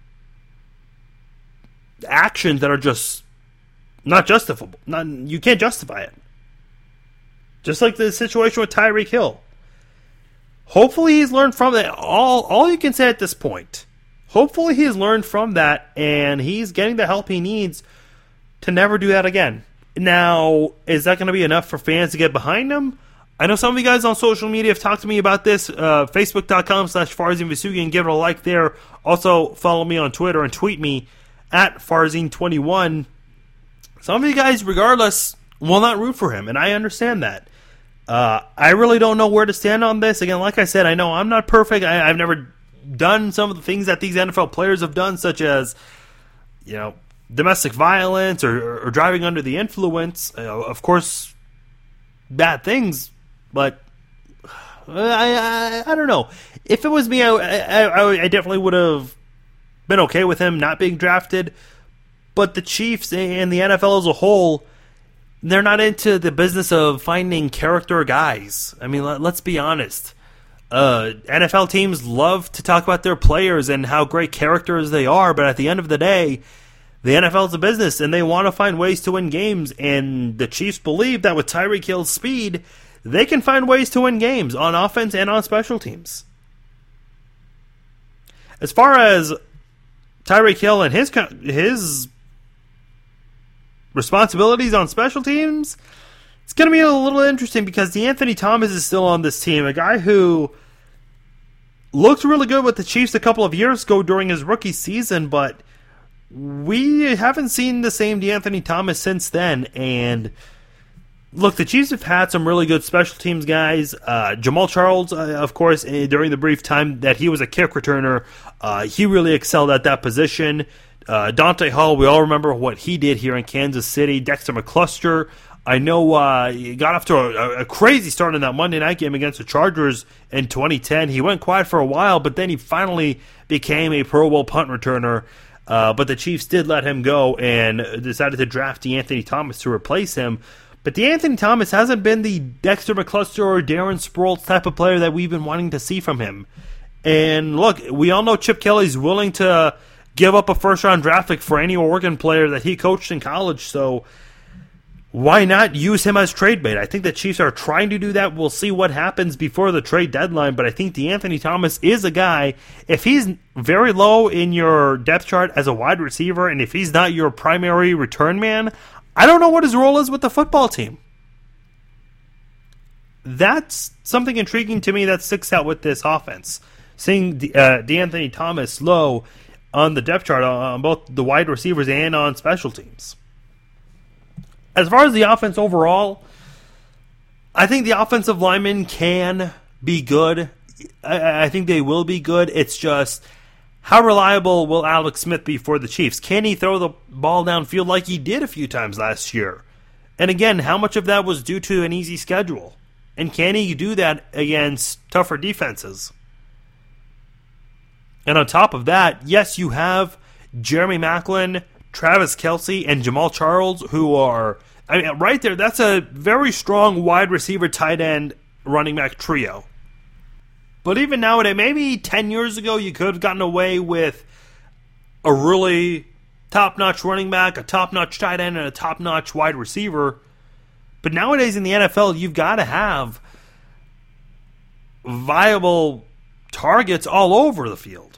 actions that are just not justifiable. Not you can't justify it. Just like the situation with Tyreek Hill. Hopefully he's learned from that. All all you can say at this point. Hopefully he's learned from that and he's getting the help he needs to never do that again. Now, is that going to be enough for fans to get behind him? I know some of you guys on social media have talked to me about this. Uh, Facebook.com slash Farzin Vousoughian. Give it a like there. Also, follow me on Twitter and tweet me at Farzin21. Some of you guys, regardless, will not root for him, and I understand that. Uh, I really don't know where to stand on this. Again, like I said, I know I'm not perfect. I, I've never done some of the things that these NFL players have done, such as, you know, domestic violence or, or driving under the influence. Uh, of course, bad things, but I, I, I don't know. If it was me, I, I, I definitely would have been okay with him not being drafted. But the Chiefs and the NFL as a whole, they're not into the business of finding character guys. I mean, let, us be honest. Uh, NFL teams love to talk about their players and how great characters they are, but at the end of the day, the NFL is a business and they want to find ways to win games. And the Chiefs believe that with Tyreek Hill's speed, they can find ways to win games on offense and on special teams. As far as Tyreek Hill and his his responsibilities on special teams, it's going to be a little interesting because De'Anthony Thomas is still on this team, a guy who looked really good with the Chiefs a couple of years ago during his rookie season, but we haven't seen the same De'Anthony Thomas since then. And look, the Chiefs have had some really good special teams guys. Uh, Jamaal Charles, uh, of course, uh, during the brief time that he was a kick returner, uh, he really excelled at that position. Uh, Dante Hall, we all remember what he did here in Kansas City. Dexter McCluster, I know uh, he got off to a, a, crazy start in that Monday night game against the Chargers in 2010. He went quiet for a while, but then he finally became a Pro Bowl punt returner. Uh, but the Chiefs did let him go and decided to draft De'Anthony Thomas to replace him. But De'Anthony Thomas hasn't been the Dexter McCluster or Darren Sproles type of player that we've been wanting to see from him. And look, we all know Chip Kelly's willing to give up a first round draft pick for any Oregon player that he coached in college. So why not use him as trade bait? I think the Chiefs are trying to do that. We'll see what happens before the trade deadline, but I think De'Anthony Thomas is a guy. If he's very low in your depth chart as a wide receiver, and if he's not your primary return man, I don't know what his role is with the football team. That's something intriguing to me that sticks out with this offense. Seeing uh, De'Anthony Thomas low on the depth chart on both the wide receivers and on special teams. As far as the offense overall, I think the offensive linemen can be good. I, I, think they will be good. It's just how reliable will Alex Smith be for the Chiefs? Can he throw the ball downfield like he did a few times last year? And again, how much of that was due to an easy schedule? And can he do that against tougher defenses? And on top of that, yes, you have Jeremy Maclin Travis Kelce, and Jamaal Charles, who are, I mean, right there, that's a very strong wide receiver, tight end, running back trio. But even nowadays, maybe 10 years ago, you could have gotten away with a really top notch running back, a top notch tight end, and a top notch wide receiver. But nowadays in the NFL, you've got to have viable targets all over the field.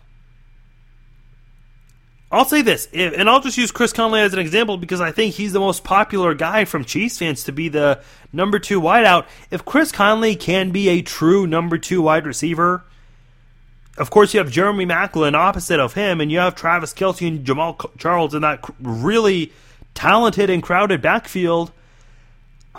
I'll say this, and I'll just use Chris Conley as an example because I think he's the most popular guy from Chiefs fans to be the number two wideout. If Chris Conley can be a true number two wide receiver, of course you have Jeremy Maclin opposite of him, and you have Travis Kelce and Jamaal Charles in that really talented and crowded backfield.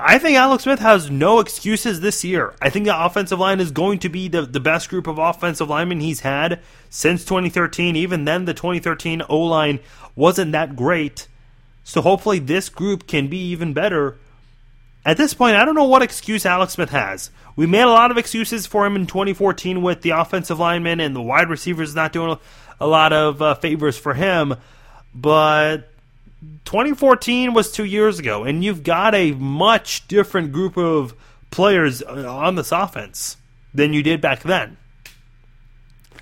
I think Alex Smith has no excuses this year. I think the offensive line is going to be the, the best group of offensive linemen he's had since 2013. Even then, the 2013 O line wasn't that great. So hopefully, this group can be even better. At this point, I don't know what excuse Alex Smith has. We made a lot of excuses for him in 2014 with the offensive linemen and the wide receivers not doing a lot of uh, favors for him. But 2014 was two years ago, and you've got a much different group of players uh, on this offense than you did back then.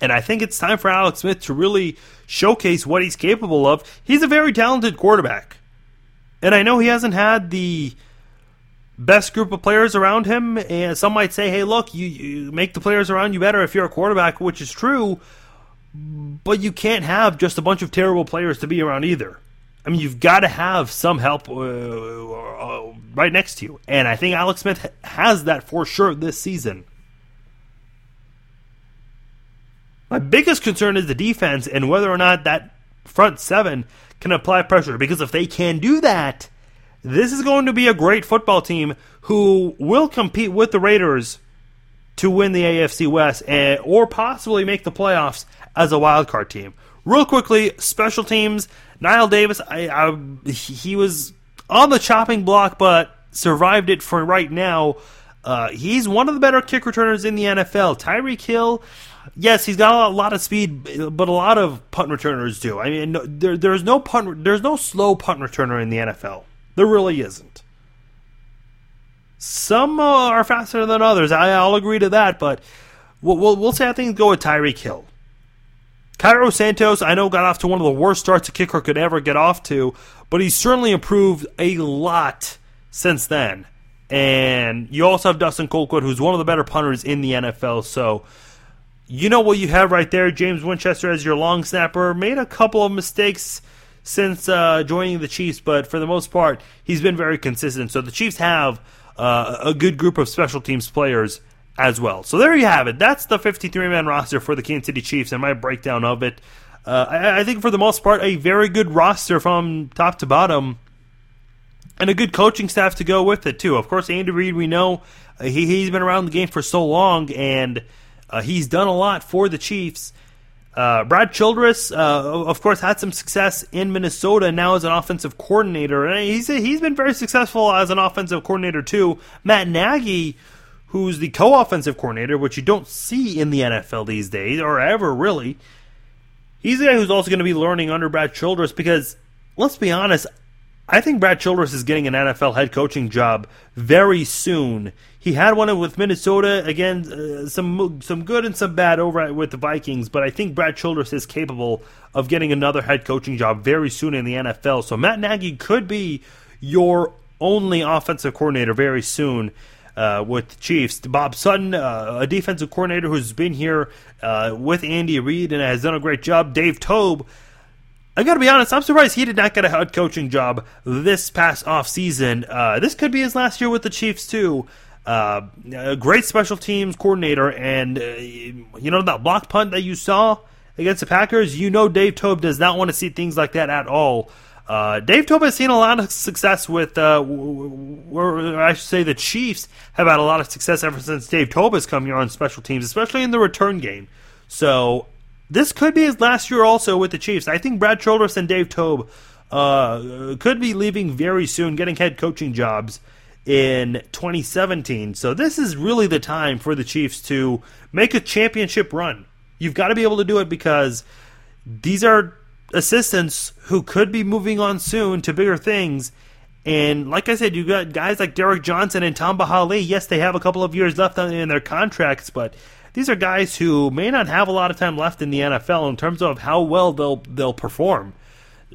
And I think it's time for Alex Smith to really showcase what he's capable of. He's a very talented quarterback. And I know he hasn't had the best group of players around him. And some might say, hey, look, you, you make the players around you better if you're a quarterback, which is true. But you can't have just a bunch of terrible players to be around either. I mean, you've got to have some help uh, uh, right next to you. And I think Alex Smith has that for sure this season. My biggest concern is the defense and whether or not that front seven can apply pressure. Because if they can do that, this is going to be a great football team who will compete with the Raiders to win the AFC West and, or possibly make the playoffs as a wild card team. Real quickly, special teams. Knile Davis, I, I, he was on the chopping block, but survived it for right now. Uh, he's one of the better kick returners in the NFL. Tyreek Hill, yes, he's got a lot of speed, but a lot of punt returners do. I mean, there, there's no punt, there's no slow punt returner in the NFL. There really isn't. Some uh, are faster than others. I, will agree to that, but we'll, we'll, we'll say go with Tyreek Hill. Cairo Santos, I know, got off to one of the worst starts a kicker could ever get off to, but he's certainly improved a lot since then. And you also have Dustin Colquitt, who's one of the better punters in the NFL. So you know what you have right there. James Winchester as your long snapper made a couple of mistakes since uh, joining the Chiefs, but for the most part, he's been very consistent. So the Chiefs have uh, a good group of special teams players as well. So there you have it. That's the 53 man roster for the Kansas City Chiefs and my breakdown of it. Uh, I, I, think for the most part, a very good roster from top to bottom, and a good coaching staff to go with it too. Of course, Andy Reid, we know uh, he he's been around the game for so long, and uh, he's done a lot for the Chiefs. Uh, Brad Childress, uh, of course, had some success in Minnesota now as an offensive coordinator, and he's he's been very successful as an offensive coordinator too. Matt Nagy who's the co-offensive coordinator, which you don't see in the NFL these days or ever really. He's the guy who's also going to be learning under Brad Childress because let's be honest, I think Brad Childress is getting an NFL head coaching job very soon. He had one with Minnesota again, uh, some some good and some bad over with the Vikings, but I think Brad Childress is capable of getting another head coaching job very soon in the NFL. So Matt Nagy could be your only offensive coordinator very soon uh, with the Chiefs. Bob Sutton, uh, a defensive coordinator who's been here uh, with Andy Reid and has done a great job. Dave Toub. I got to be honest, I'm surprised he did not get a head coaching job this past offseason. Uh, this could be his last year with the Chiefs, too. Uh, a great special teams coordinator, and uh, you know that block punt that you saw against the Packers. You know Dave Toub does not want to see things like that at all. Uh, Dave has seen a lot of success with, uh, I should say, the Chiefs have had a lot of success ever since Dave Toub has come here on special teams, especially in the return game. So this could be his last year also with the Chiefs. I think Brad Childress and Dave Toub uh, could be leaving very soon, getting head coaching jobs in 2017. So this is really the time for the Chiefs to make a championship run. You've got to be able to do it because these are assistants who could be moving on soon to bigger things. And like I said, you got guys like Derrick Johnson and Tamba Hali. Yes, they have a couple of years left in their contracts, but these are guys who may not have a lot of time left in the NFL in terms of how well they'll they'll perform.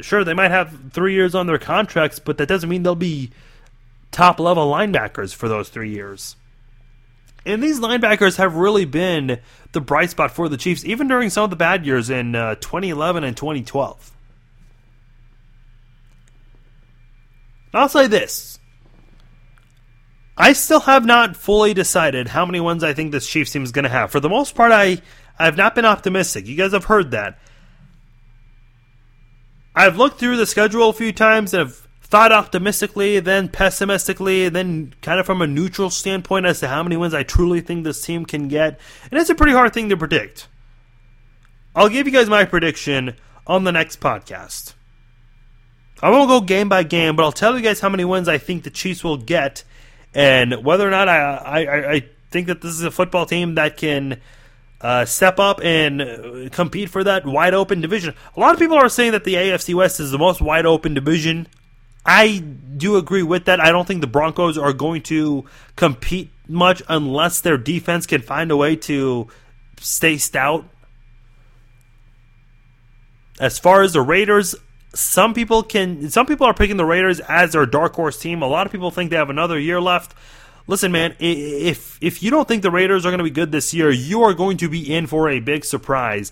Sure, they might have three years on their contracts, but that doesn't mean they'll be top level linebackers for those three years. And these linebackers have really been the bright spot for the Chiefs, even during some of the bad years in uh, 2011 and 2012. I'll say this. I still have not fully decided how many wins I think this Chiefs team is going to have. For the most part, I, I have not been optimistic. You guys have heard that. I've looked through the schedule a few times and have thought optimistically, then pessimistically, then kind of from a neutral standpoint as to how many wins I truly think this team can get. And it's a pretty hard thing to predict. I'll give you guys my prediction on the next podcast. I won't go game by game, but I'll tell you guys how many wins I think the Chiefs will get, and whether or not I I, I think that this is a football team that can uh, step up and compete for that wide open division. A lot of people are saying that the AFC West is the most wide open division I do agree with that. I don't think the Broncos are going to compete much unless their defense can find a way to stay stout. As far as the Raiders, some people can some people are picking the Raiders as their dark horse team. A lot of people think they have another year left. Listen, man, if if you don't think the Raiders are going to be good this year, you are going to be in for a big surprise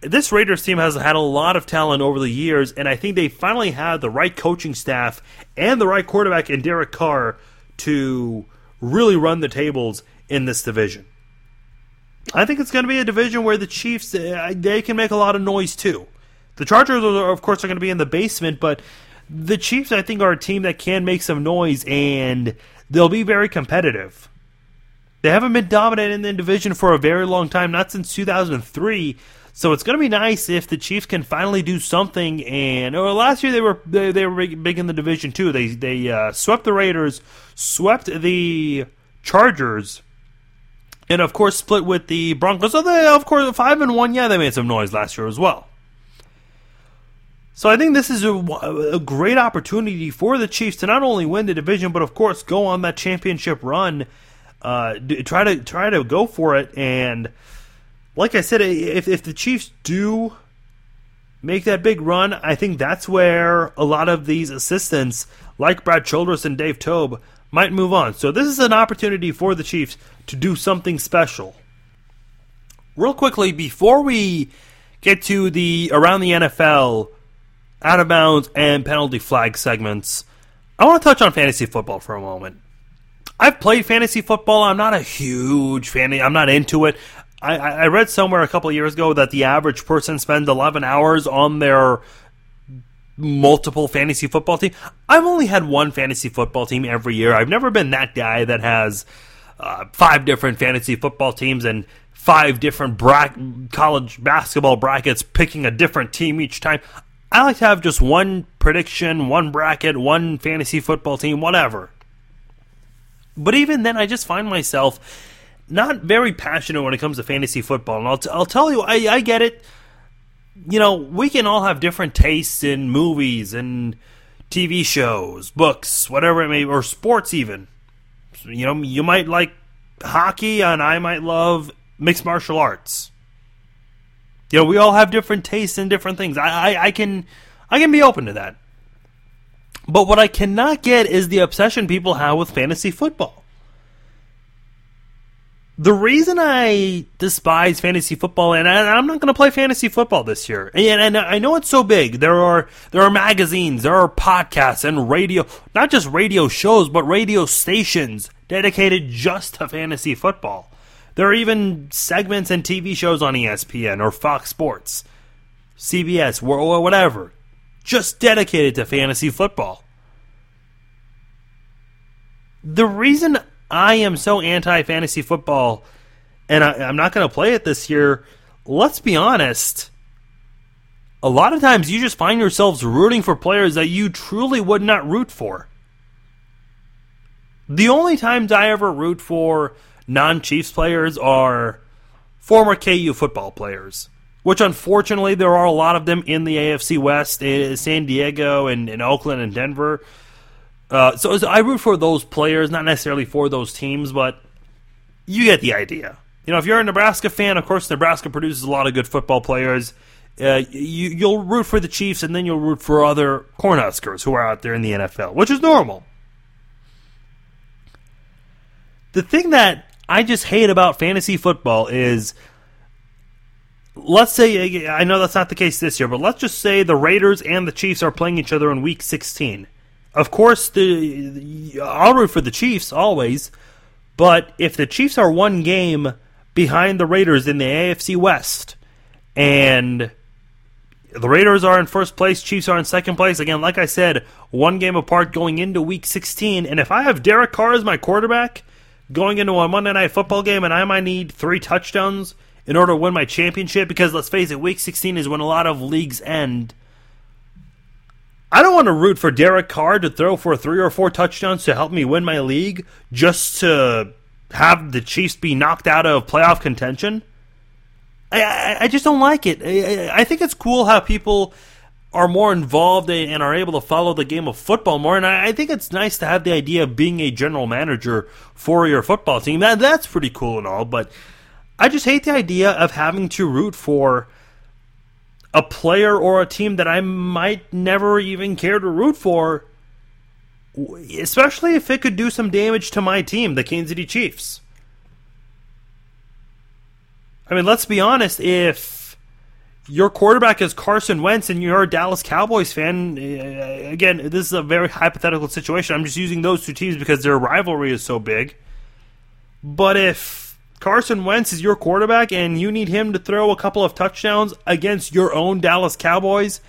this Raiders team has had a lot of talent over the years, and I think they finally have the right coaching staff and the right quarterback in Derek Carr to really run the tables in this division. I think it's going to be a division where the Chiefs uh, they can make a lot of noise too. The Chargers, are, of course, are going to be in the basement, but the Chiefs, I think, are a team that can make some noise and they'll be very competitive. They haven't been dominant in the division for a very long time, not since 2003. So it's going to be nice if the Chiefs can finally do something. And or last year they were they, they were big in the division too. They they uh, swept the Raiders, swept the Chargers, and of course split with the Broncos. So they of course five and one. Yeah, they made some noise last year as well. So I think this is a, a, great opportunity for the Chiefs to not only win the division, but of course go on that championship run. Uh, try to try to go for it and like I said, if if the Chiefs do make that big run, I think that's where a lot of these assistants, like Brad Childress and Dave Toub, might move on. So this is an opportunity for the Chiefs to do something special. real quickly before we get to the around the NFL, out of bounds, and penalty flag segments, I want to touch on fantasy football for a moment. I've played fantasy football. I'm not a huge fan. I'm not into it. I, I read somewhere a couple years ago that the average person spends 11 hours on their multiple fantasy football team. I've only had one fantasy football team every year. I've never been that guy that has uh, five different fantasy football teams and five different bra- college basketball brackets picking a different team each time. I like to have just one prediction, one bracket, one fantasy football team, whatever. But even then, I just find myself not very passionate when it comes to fantasy football. And I'll, t- I'll tell you, I, I get it. You know, we can all have different tastes in movies and TV shows, books, whatever it may be, or sports even. You know, you might like hockey, and I might love mixed martial arts. You know, we all have different tastes in different things. I, I, I can I can be open to that. But what I cannot get is the obsession people have with fantasy football. The reason I despise fantasy football, and I, am not going to play fantasy football this year, and, and I know it's so big. There are there are magazines, there are podcasts, and radio, not just radio shows, but radio stations dedicated just to fantasy football. There are even segments and TV shows on ESPN or Fox Sports, CBS, or whatever, just dedicated to fantasy football. The reason I am so anti fantasy football and I, am not going to play it this year, let's be honest. A lot of times you just find yourselves rooting for players that you truly would not root for. The only times I ever root for non Chiefs players are former KU football players, which unfortunately there are a lot of them in the AFC West, San Diego and in Oakland and Denver. Uh, so, so I root for those players, not necessarily for those teams, but you get the idea. You know, if you're a Nebraska fan, of course, Nebraska produces a lot of good football players. Uh, you, you'll root for the Chiefs, and then you'll root for other Cornhuskers who are out there in the NFL, which is normal. The thing that I just hate about fantasy football is let's say I know that's not the case this year, but let's just say the Raiders and the Chiefs are playing each other in week 16. Of course, the I'll root for the Chiefs always, but if the Chiefs are one game behind the Raiders in the AFC West and the Raiders are in first place, Chiefs are in second place. Again, like I said, one game apart going into week 16. And if I have Derek Carr as my quarterback, going into a Monday night football game and I might need three touchdowns in order to win my championship because let's face it, week 16 is when a lot of leagues end. I don't want to root for Derek Carr to throw for three or four touchdowns to help me win my league just to have the Chiefs be knocked out of playoff contention. I, I, I just don't like it. I, I think it's cool how people are more involved and are able to follow the game of football more. And I, think it's nice to have the idea of being a general manager for your football team. That that's pretty cool and all, but I just hate the idea of having to root for a player or a team that I might never even care to root for, especially if it could do some damage to my team, the Kansas City Chiefs. I mean, let's be honest, if your quarterback is Carson Wentz and you're a Dallas Cowboys fan, uh, again, this is a very hypothetical situation. I'm just using those two teams because their rivalry is so big. But if Carson Wentz is your quarterback and you need him to throw a couple of touchdowns against your own Dallas Cowboys,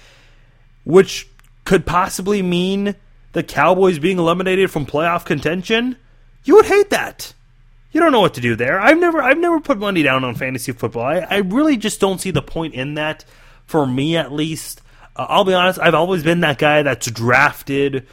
which could possibly mean the Cowboys being eliminated from playoff contention, you would hate that you don't know what to do there. I've never I've never put money down on fantasy football. I, I really just don't see the point in that for me at least. Uh, I'll be honest, I've always been that guy that's drafted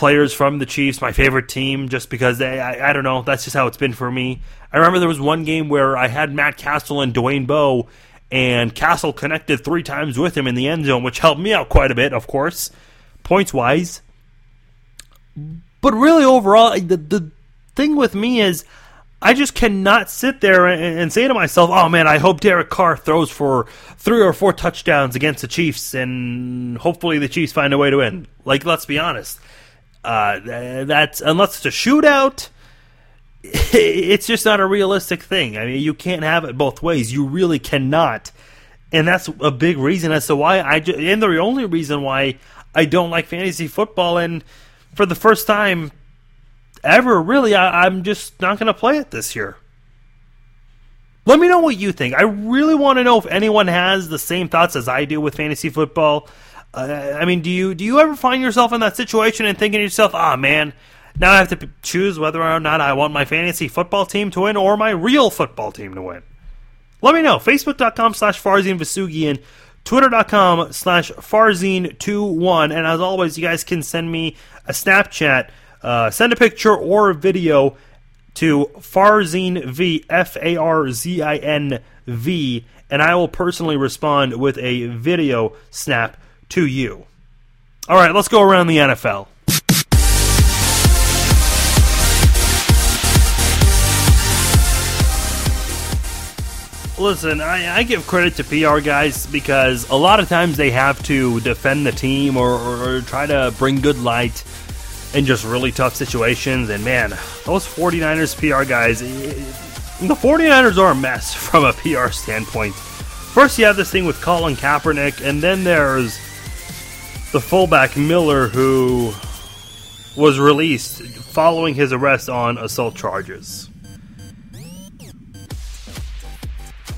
players from the Chiefs, my favorite team, just because they I, I don't know, that's just how it's been for me. I remember there was one game where I had Matt Cassel and Dwayne Bowe and Cassel connected three times with him in the end zone, which helped me out quite a bit, of course, points wise. But really overall, the the thing with me is I just cannot sit there and, say to myself, "Oh man, I hope Derek Carr throws for three or four touchdowns against the Chiefs, and hopefully the Chiefs find a way to win." Like, let's be honest, uh, that's unless it's a shootout. it's just not a realistic thing. I mean, you can't have it both ways. You really cannot. And that's a big reason as to why I, and the only reason why I don't like fantasy football. And for the first time ever, really, I, I'm just not going to play it this year. Let me know what you think. I really want to know if anyone has the same thoughts as I do with fantasy football. I mean, do you do you ever find yourself in that situation and thinking to yourself, "Ah, oh, man, now I have to choose whether or not I want my fantasy football team to win or my real football team to win?" Let me know. Facebook.com slash Farzin Vousoughian, Twitter.com slash Farzin21. And as always, you guys can send me a Snapchat, uh, send a picture or a video to Farzin V, F A R Z I N V, and I will personally respond with a video snap to you. All right, let's go around the NFL. Listen, I, I, give credit to PR guys because a lot of times they have to defend the team or, or, or try to bring good light in just really tough situations. And man, those 49ers PR guys, the 49ers are a mess from a PR standpoint. First, you have this thing with Colin Kaepernick, and then there's the fullback Miller, who was released following his arrest on assault charges.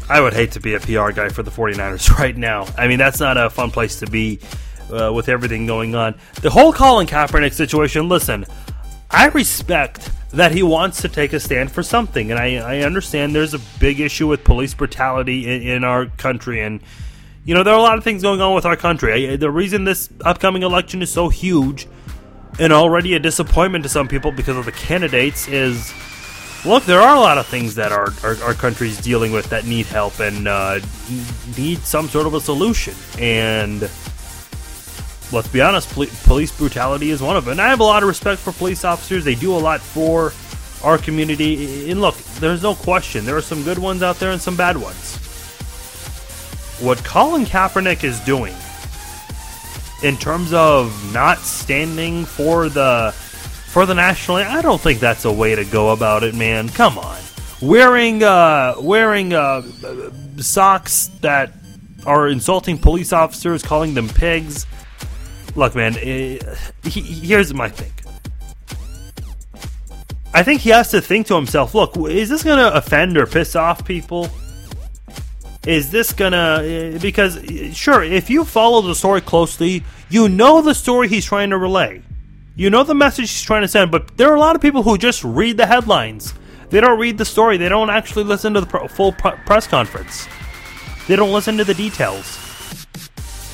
I would hate to be a PR guy for the 49ers right now. I mean, that's not a fun place to be uh, with everything going on. The whole Colin Kaepernick situation, listen, I respect that he wants to take a stand for something, and I, I understand there's a big issue with police brutality in, in, our country, and you know there are a lot of things going on with our country. The reason this upcoming election is so huge and already a disappointment to some people because of the candidates is look, there are a lot of things that our, our, our country's dealing with that need help and uh, need some sort of a solution. And let's be honest, police brutality is one of them. And I have a lot of respect for police officers. They do a lot for our community. And look, there's no question. There are some good ones out there and some bad ones. What Colin Kaepernick is doing in terms of not standing for the for the national I don't think that's a way to go about it, man. Come on. Wearing uh wearing uh socks that are insulting police officers, calling them pigs look, man. Eh, he, here's my thing. I think he has to think to himself, look, is this going to offend or piss off people? Is this to. Eh, because, eh, sure, if you follow the story closely, you know the story he's trying to relay. You know the message he's trying to send, but there are a lot of people who just read the headlines. They don't read the story. They don't actually listen to the full press conference. They don't listen to the details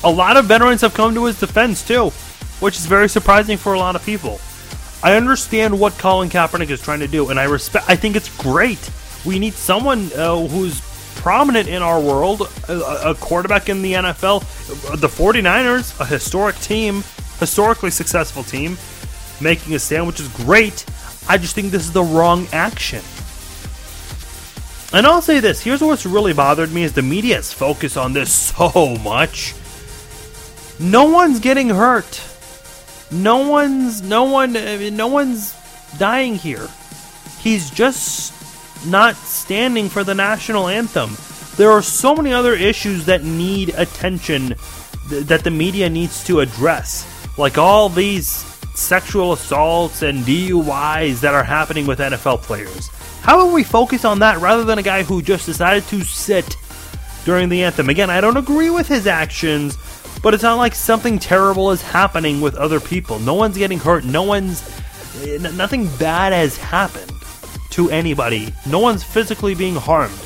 a lot of veterans have come to his defense too, which is very surprising for a lot of people. I understand what Colin Kaepernick is trying to do, and I respect. I think it's great. We need someone uh, who's prominent in our world, a, quarterback in the NFL, the 49ers, a historic team, historically successful team, making a stand, which is great. I just think this is the wrong action. And I'll say this: here's what's really bothered me is the media's focus on this so much no one's getting hurt. No one's no one no one's dying here. He's just not standing for the national anthem. There are so many other issues that need attention th- that the media needs to address. Like all these sexual assaults and DUIs that are happening with NFL players. How about we focus on that rather than a guy who just decided to sit during the anthem? Again, I don't agree with his actions, but it's not like something terrible is happening with other people. No one's getting hurt. No one's. Eh, nothing bad has happened to anybody. No one's physically being harmed.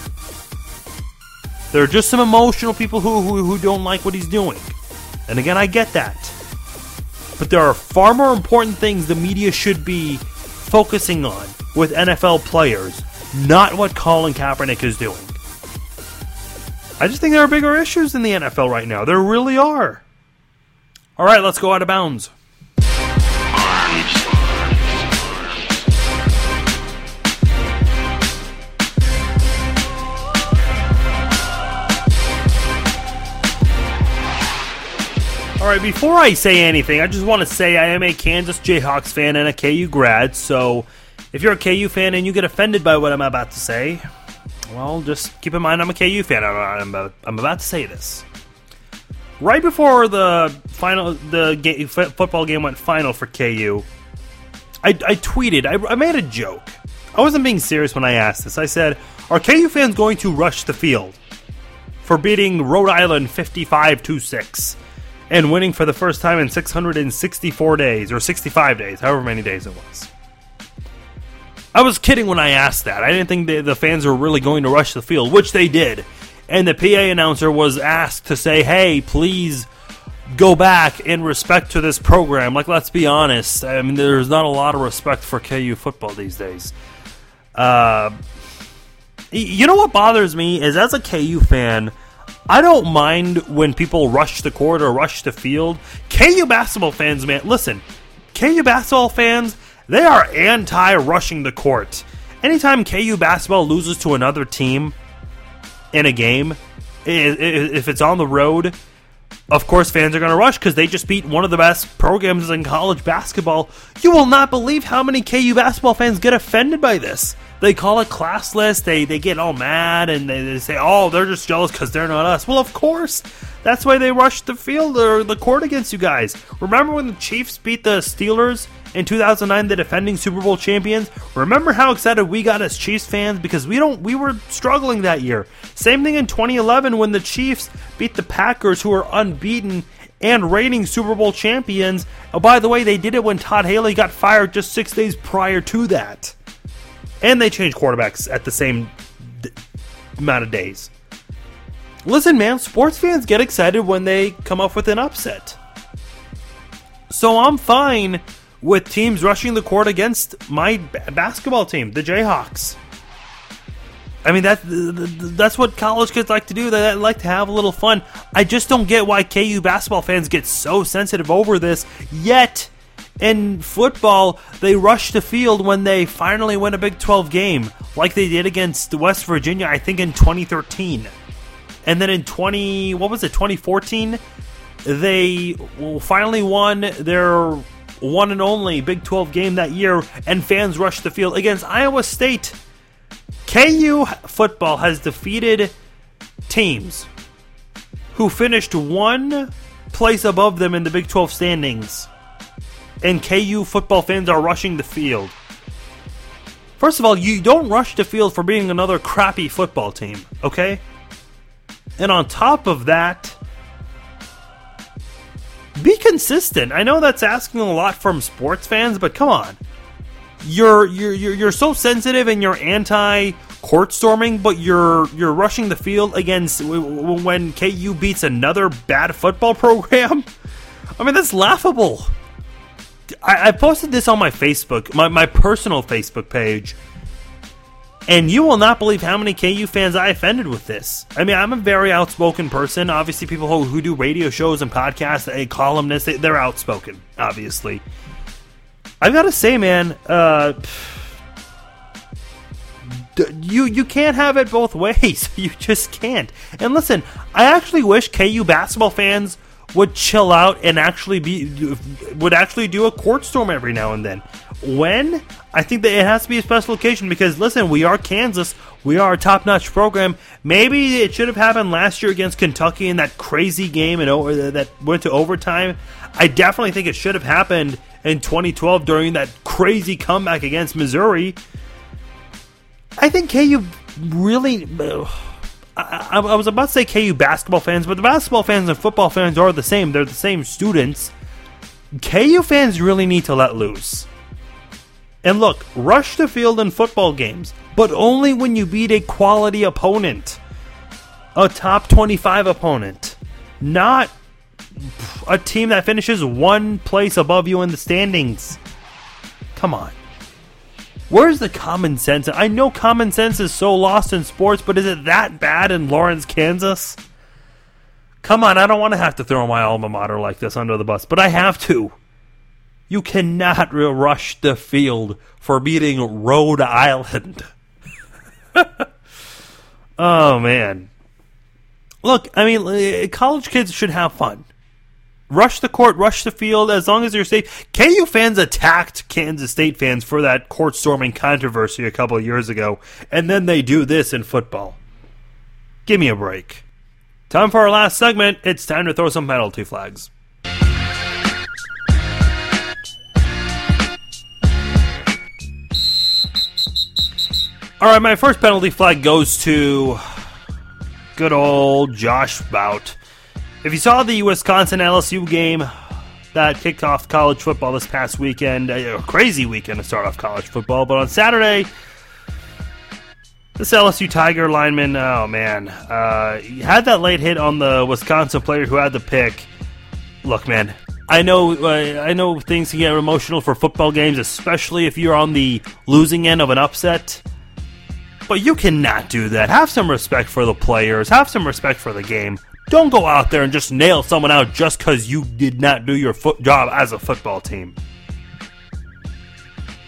There are just some emotional people who, who, who don't like what he's doing. And again, I get that. But there are far more important things the media should be focusing on with NFL players, not what Colin Kaepernick is doing. I just think there are bigger issues in the NFL right now. There really are. All right, let's go out of bounds. All right, before I say anything, I just want to say I am a Kansas Jayhawks fan and a KU grad, so If you're a KU fan and you get offended by what I'm about to say, well, just keep in mind I'm a KU fan. I'm, I'm, I'm about to say this. Right before the final, the game, football game went final for KU, I, I tweeted, I, I made a joke. I wasn't being serious when I asked this. I said, Are KU fans going to rush the field for beating Rhode Island 55 6 and winning for the first time in 664 days, or 65 days, however many days it was? I was kidding when I asked that. I didn't think the, the fans were really going to rush the field, which they did. And the PA announcer was asked to say, hey, please go back in respect to this program. Like, let's be honest. I mean, there's not a lot of respect for KU football these days. Uh, you know what bothers me is as a KU fan, I don't mind when people rush the court or rush the field. KU basketball fans, man, listen, KU basketball fans they are anti rushing the court. Anytime KU basketball loses to another team in a game, if it's on the road, of course fans are going to rush because they just beat one of the best programs in college basketball. You will not believe how many KU basketball fans get offended by this. They call it classless. They they get all mad and they, they say, "Oh, they're just jealous because they're not us." Well, of course, that's why they rushed the field or the court against you guys. Remember when the Chiefs beat the Steelers in 2009, the defending Super Bowl champions. Remember how excited we got as Chiefs fans because we don't we were struggling that year. Same thing in 2011 when the Chiefs beat the Packers, who are unbeaten and reigning Super Bowl champions. Oh, by the way, they did it when Todd Haley got fired just six days prior to that, and they change quarterbacks at the same d- amount of days. Listen, man, sports fans get excited when they come up with an upset. So I'm fine with teams rushing the court against my basketball team, the Jayhawks. I mean that that's what college kids like to do. They like to have a little fun. I just don't get why KU basketball fans get so sensitive over this. Yet in football, they rush the field when they finally win a Big 12 game, like they did against West Virginia, I think in 2013. And then in 20 what was it, 2014, they finally won their one and only Big 12 game that year, and fans rushed the field against Iowa State. KU football has defeated teams who finished one place above them in the Big 12 standings, and KU football fans are rushing the field. First of all, you don't rush the field for being another crappy football team, okay? And on top of that, be consistent. I know that's asking a lot from sports fans, but come on. You're you're you're, so sensitive and you're anti court storming, but you're you're rushing the field against when KU beats another bad football program. I mean, that's laughable. I, I posted this on my Facebook, my, my personal Facebook page and you will not believe how many KU fans I offended with this. I mean, I'm a very outspoken person. Obviously, people who, who do radio shows and podcasts, a columnist, they, are outspoken, obviously. I've got to say, man, uh, you you can't have it both ways. You just can't. And listen, I actually wish KU basketball fans would chill out and actually be would actually do a court storm every now and then. When? I think that it has to be a special occasion because listen, we are Kansas. We are a top-notch program. Maybe it should have happened last year against Kentucky in that crazy game and that went to overtime. I definitely think it should have happened in 2012 during that crazy comeback against Missouri. I think KU really. I, I, was about to say KU basketball fans, but the basketball fans and football fans are the same. They're the same students. KU fans really need to let loose. And look, rush the field in football games, but only when you beat a quality opponent. A top 25 opponent. Not a team that finishes one place above you in the standings. Come on. Where's the common sense? I know common sense is so lost in sports, but is it that bad in Lawrence, Kansas? Come on, I don't want to have to throw my alma mater like this under the bus, but I have to. You cannot rush the field for beating Rhode Island. oh, man. Look, I mean, uh, college kids should have fun. Rush the court, rush the field, as long as you're safe. KU fans attacked Kansas State fans for that court storming controversy a couple years ago, and then they do this in football. Give me a break. Time for our last segment. It's time to throw some penalty flags. All right, my first penalty flag goes to good old Josh Boutte. If you saw the Wisconsin LSU game that kicked off college football this past weekend, a crazy weekend to start off college football, but on Saturday, this LSU Tiger lineman, oh man, uh, had that late hit on the Wisconsin player who had the pick. Look, man, I know, uh, I know things can get emotional for football games, especially if you're on the losing end of an upset. But you cannot do that. Have some respect for the players. Have some respect for the game. Don't go out there and just nail someone out just because you did not do your foot job as a football team.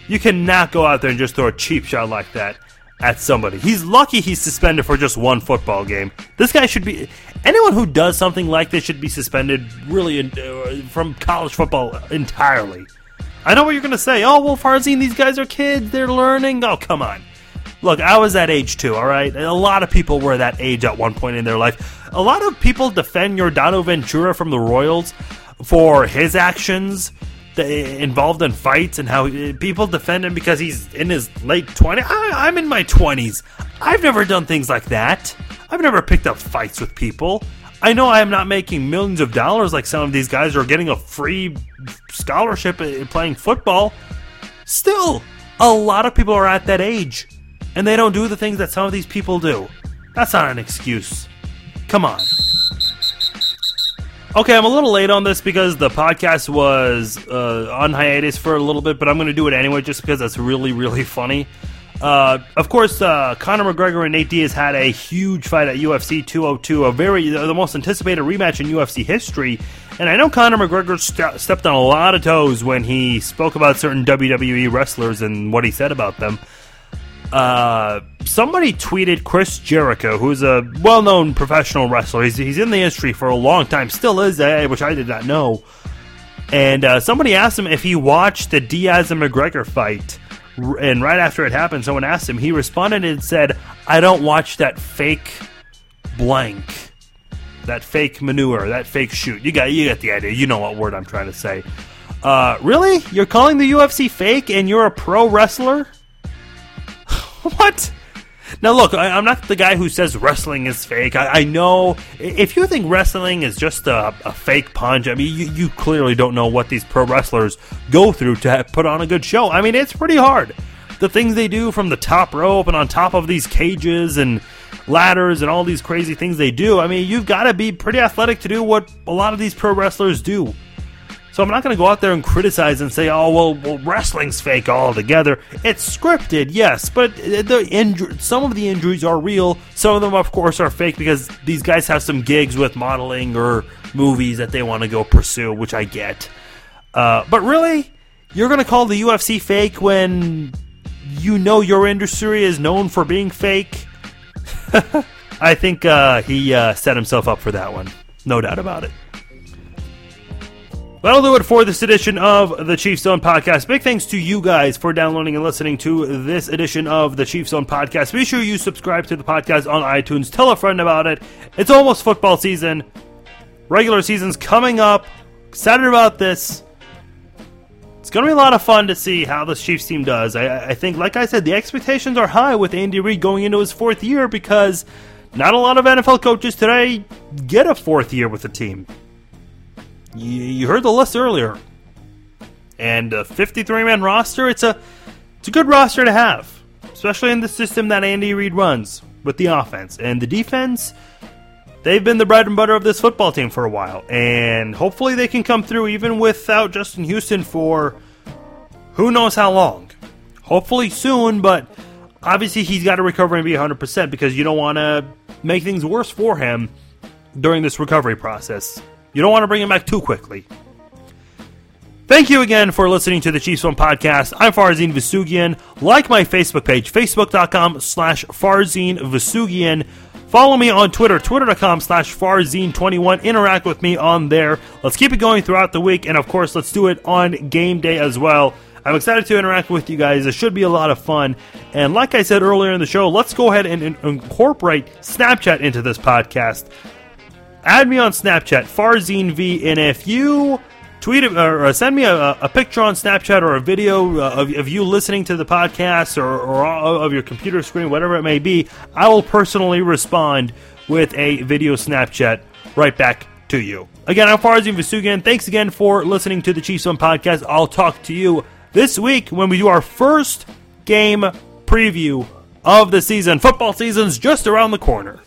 You cannot go out there and just throw a cheap shot like that at somebody. He's lucky he's suspended for just one football game. This guy should be. Anyone who does something like this should be suspended really uh, from college football entirely. I know what you're going to say. Oh, well, Farzin, these guys are kids. They're learning. Oh, come on. Look, I was that age too, all right? A lot of people were that age at one point in their life. A lot of people defend Yordano Ventura from the Royals for his actions eh, involved in fights and how eh, people defend him because he's in his late 20s. I, I'm in my 20s. I've never done things like that. I've never picked up fights with people. I know I am not making millions of dollars like some of these guys are getting a free scholarship eh, playing football. Still, a lot of people are at that age and they don't do the things that some of these people do. That's not an excuse. Come on. Okay, I'm a little late on this because the podcast was uh, on hiatus for a little bit, but I'm going to do it anyway just because that's really, really funny. Uh, of course, uh, Conor McGregor and Nate Diaz had a huge fight at UFC 202, a very the most anticipated rematch in UFC history. And I know Conor McGregor st- stepped on a lot of toes when he spoke about certain WWE wrestlers and what he said about them. Uh, somebody tweeted Chris Jericho, who's a well-known professional wrestler. He's, he's in the industry for a long time, still is, eh, which I did not know. And uh, somebody asked him if he watched the Diaz and McGregor fight. And right after it happened, someone asked him. He responded and said, "I don't watch that fake blank, that fake manure, that fake shoot. You got, you got the idea. You know what word I'm trying to say. Uh, really? You're calling the UFC fake, and you're a pro wrestler?" what? Now, look, I, am not the guy who says wrestling is fake. I, I know if you think wrestling is just a, a fake punch, I mean, you, you, clearly don't know what these pro wrestlers go through to put on a good show. I mean, it's pretty hard. The things they do from the top rope and on top of these cages and ladders and all these crazy things they do. I mean, you've got to be pretty athletic to do what a lot of these pro wrestlers do. So I'm not going to go out there and criticize and say, "Oh, well, well, wrestling's fake altogether." It's scripted, yes, but the inju- some of the injuries are real. Some of them, of course, are fake because these guys have some gigs with modeling or movies that they want to go pursue, which I get. Uh, but really, you're going to call the UFC fake when you know your industry is known for being fake? I think uh, he uh, set himself up for that one. No doubt about it. That'll do it for this edition of the Chief Zone Podcast. Big thanks to you guys for downloading and listening to this edition of the Chief Zone Podcast. Be sure you subscribe to the podcast on iTunes. Tell a friend about it. It's almost football season. Regular season's coming up. Excited about this. It's going to be a lot of fun to see how this Chiefs team does. I, I think, like I said, the expectations are high with Andy Reid going into his fourth year because not a lot of NFL coaches today get a fourth year with a team. You, you heard the list earlier, and a 53 man roster. It's a it's a good roster to have, especially in the system that Andy Reid runs with the offense and the defense. They've been the bread and butter of this football team for a while, and hopefully they can come through even without Justin Houston for who knows how long. Hopefully soon, but obviously he's got to recover and be 100% because you don't want to make things worse for him during this recovery process. You don't want to bring him back too quickly. Thank you again for listening to the Chiefs Zone Podcast. I'm Farzin Vousoughian. Like my Facebook page, facebook.com slash Farzin Vousoughian. Follow me on Twitter, twitter.com slash Farzin21. Interact with me on there. Let's keep it going throughout the week, and of course, let's do it on game day as well. I'm excited to interact with you guys. It should be a lot of fun. And like I said earlier in the show, let's go ahead and, and incorporate Snapchat into this podcast. Add me on Snapchat, FarzinV, and if you tweet or send me a, a, picture on Snapchat or a video uh, of, of, you listening to the podcast or, or of your computer screen, whatever it may be, I will personally respond with a video Snapchat right back to you. Again, I'm Farzin Vousoughian. Thanks again for listening to the Chiefs Zone podcast. I'll talk to you this week when we do our first game preview of the season. Football season's just around the corner.